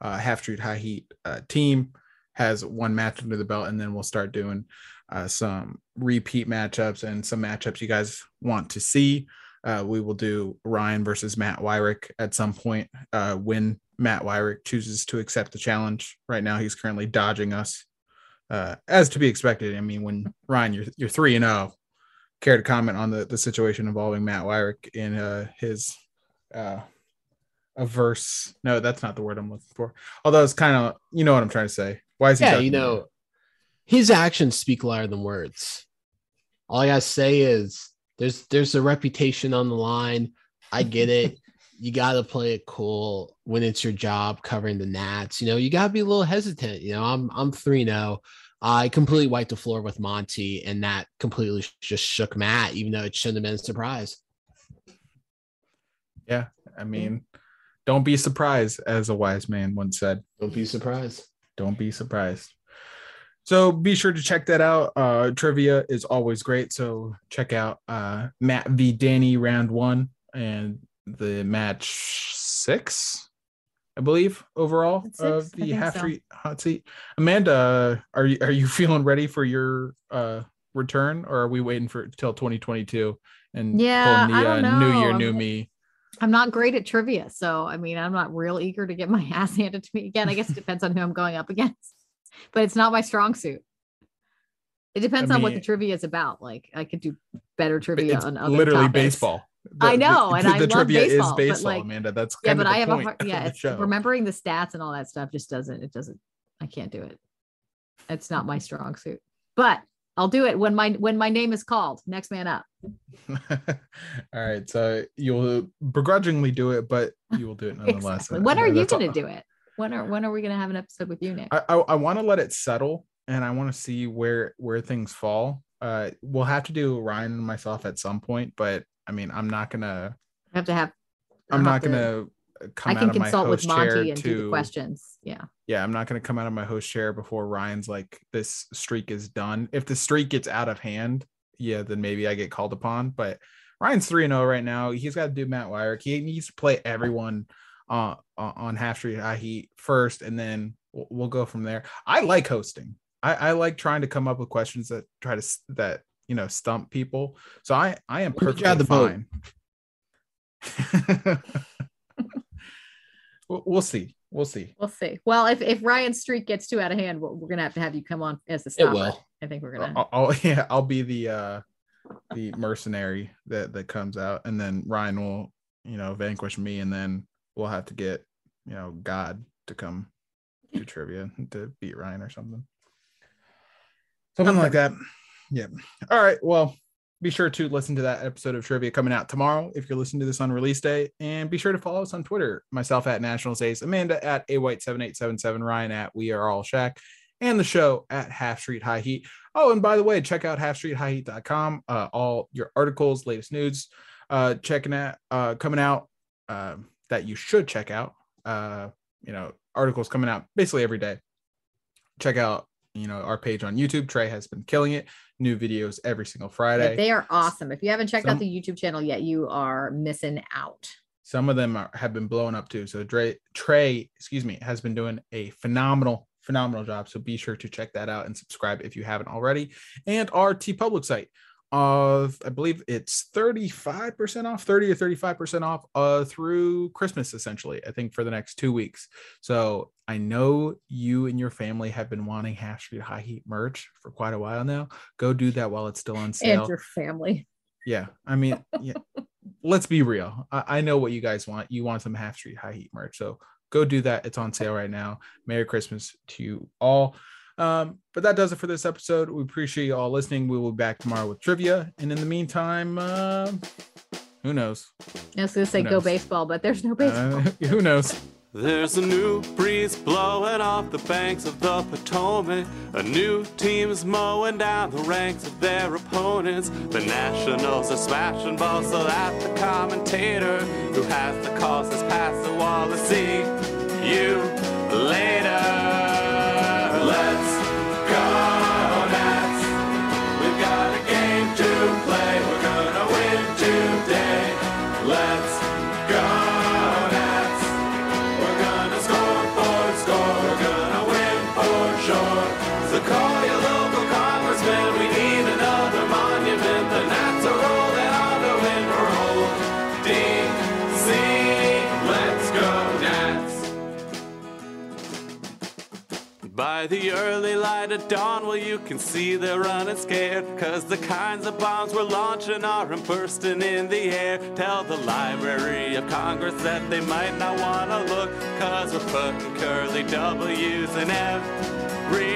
uh half street high heat uh team has one match under the belt and then we'll start doing uh some repeat matchups and some matchups you guys want to see uh, we will do Ryan versus Matt Wyrick at some point uh, when Matt Wyrick chooses to accept the challenge. Right now, he's currently dodging us, uh, as to be expected. I mean, when Ryan, you're you're three and zero. Care to comment on the the situation involving Matt Wyrick in uh, his uh, averse? No, that's not the word I'm looking for. Although it's kind of you know what I'm trying to say. Why is he? Yeah, you know, his actions speak louder than words. All I gotta say is there's there's a reputation on the line. I get it. [LAUGHS] you gotta play it cool when it's your job covering the Nats. You know, you gotta be a little hesitant. You know, I'm I'm 3-0. I completely wiped the floor with Monty, and that completely just shook Matt, even though it shouldn't have been a surprise. Yeah, I mean, don't be surprised, as a wise man once said. Don't be surprised. don't be surprised so be sure to check that out uh trivia is always great so check out uh matt v danny round one and the match six i believe overall Six? of the half so. street hot seat amanda are you are you [LAUGHS] feeling ready for your uh return or are we waiting for till 2022 and Yeah, pulling I uh, don't new know. year new me I'm not great at trivia. So, I mean, I'm not real eager to get my [LAUGHS] ass handed to me again. I guess it [LAUGHS] depends on who I'm going up against, but it's not my strong suit. It depends on what the trivia is about. Like, I could do better trivia on other literally topics. baseball The- I know, the, and the, I love baseball. The trivia baseball, is baseball like- amanda that's Yeah, but I have a hard, [LAUGHS] yeah, it's remembering the stats and all that stuff just doesn't, it doesn't, I can't do it. It's not my strong suit, but I'll do it when my, when my name is called next man up. [LAUGHS] All right, so you'll begrudgingly do it, but you will do it [LAUGHS] nonetheless. Exactly. When are you going to do it? When are, when are we going to have an episode with you, Nick? I I, I want to let it settle, and I want to see where where things fall. Uh, we'll have to do Ryan and myself at some point, but I mean, I'm not gonna. I have to have, I'm not have to- gonna come I out can of my consult with host chair Monty and to do the questions. Yeah. yeah, I'm not going to come out of my host chair before Ryan's like, this streak is done. If the streak gets out of hand, yeah, then maybe I get called upon. But Ryan's 3 0 right now. He's got to do Matt Wyrick. He needs to play everyone uh, on Half Street High Heat first, and then we'll, we'll go from there. I like hosting. I, I like trying to come up with questions that try to that you know stump people. So I I am perfectly the fine. [LAUGHS] we'll see. We'll see. We'll see. Well, if if Ryan's streak gets too out of hand, we're gonna have to have you come on as the stopper. It will. I think we're gonna. I'll, I'll [LAUGHS] yeah, I'll be the uh the mercenary that that comes out, and then Ryan will you know vanquish me, and then we'll have to get you know God to come to [LAUGHS] trivia to beat Ryan or something. Something okay. like that. Yeah. All right. Well, be sure to listen to that episode of trivia coming out tomorrow if you're listening to this on release day. And be sure to follow us on Twitter. Myself at National Ace, Amanda at A White 7877, Ryan at We Are All Shack, and the show at Half Street High Heat. Oh, and by the way, check out halfstreethighheat.com. Uh, all your articles, latest news, uh, checking out, uh, coming out uh, that you should check out. Uh, you know, articles coming out basically every day. Check out you know our page on youtube trey has been killing it new videos every single friday. yeah, they are awesome. If you haven't checked some, out the youtube channel yet you are missing out. Some of them are, have been blowing up too. So Dre, trey excuse me has been doing a phenomenal phenomenal job. So be sure to check that out and subscribe if you haven't already. And our TeePublic site of I believe it's 35% off, 30 or 35% off uh through Christmas essentially, I think for the next 2 weeks. So, I know you and your family have been wanting Half Street High Heat merch for quite a while now. Go do that while it's still on sale. And your family. Yeah. I mean, yeah. let's be real. I, I know what you guys want. You want some Half Street High Heat merch. So, go do that. It's on sale right now. Merry Christmas to you all. Um, but that does it for this episode. We appreciate you all listening. We will be back tomorrow with trivia. And in the meantime, uh, who knows? I was going to say go baseball, but there's no baseball. Uh, [LAUGHS] who knows? There's a new breeze blowing off the banks of the Potomac. A new team's mowing down the ranks of their opponents. The Nationals are smashing balls so that the commentator who has the calls has passed the wall to see you later. Light of dawn, well, you can see they're running scared. Cause the kinds of bombs we're launching are bursting in the air. Tell the Library of Congress that they might not wanna look. Cause we're putting curly W's in every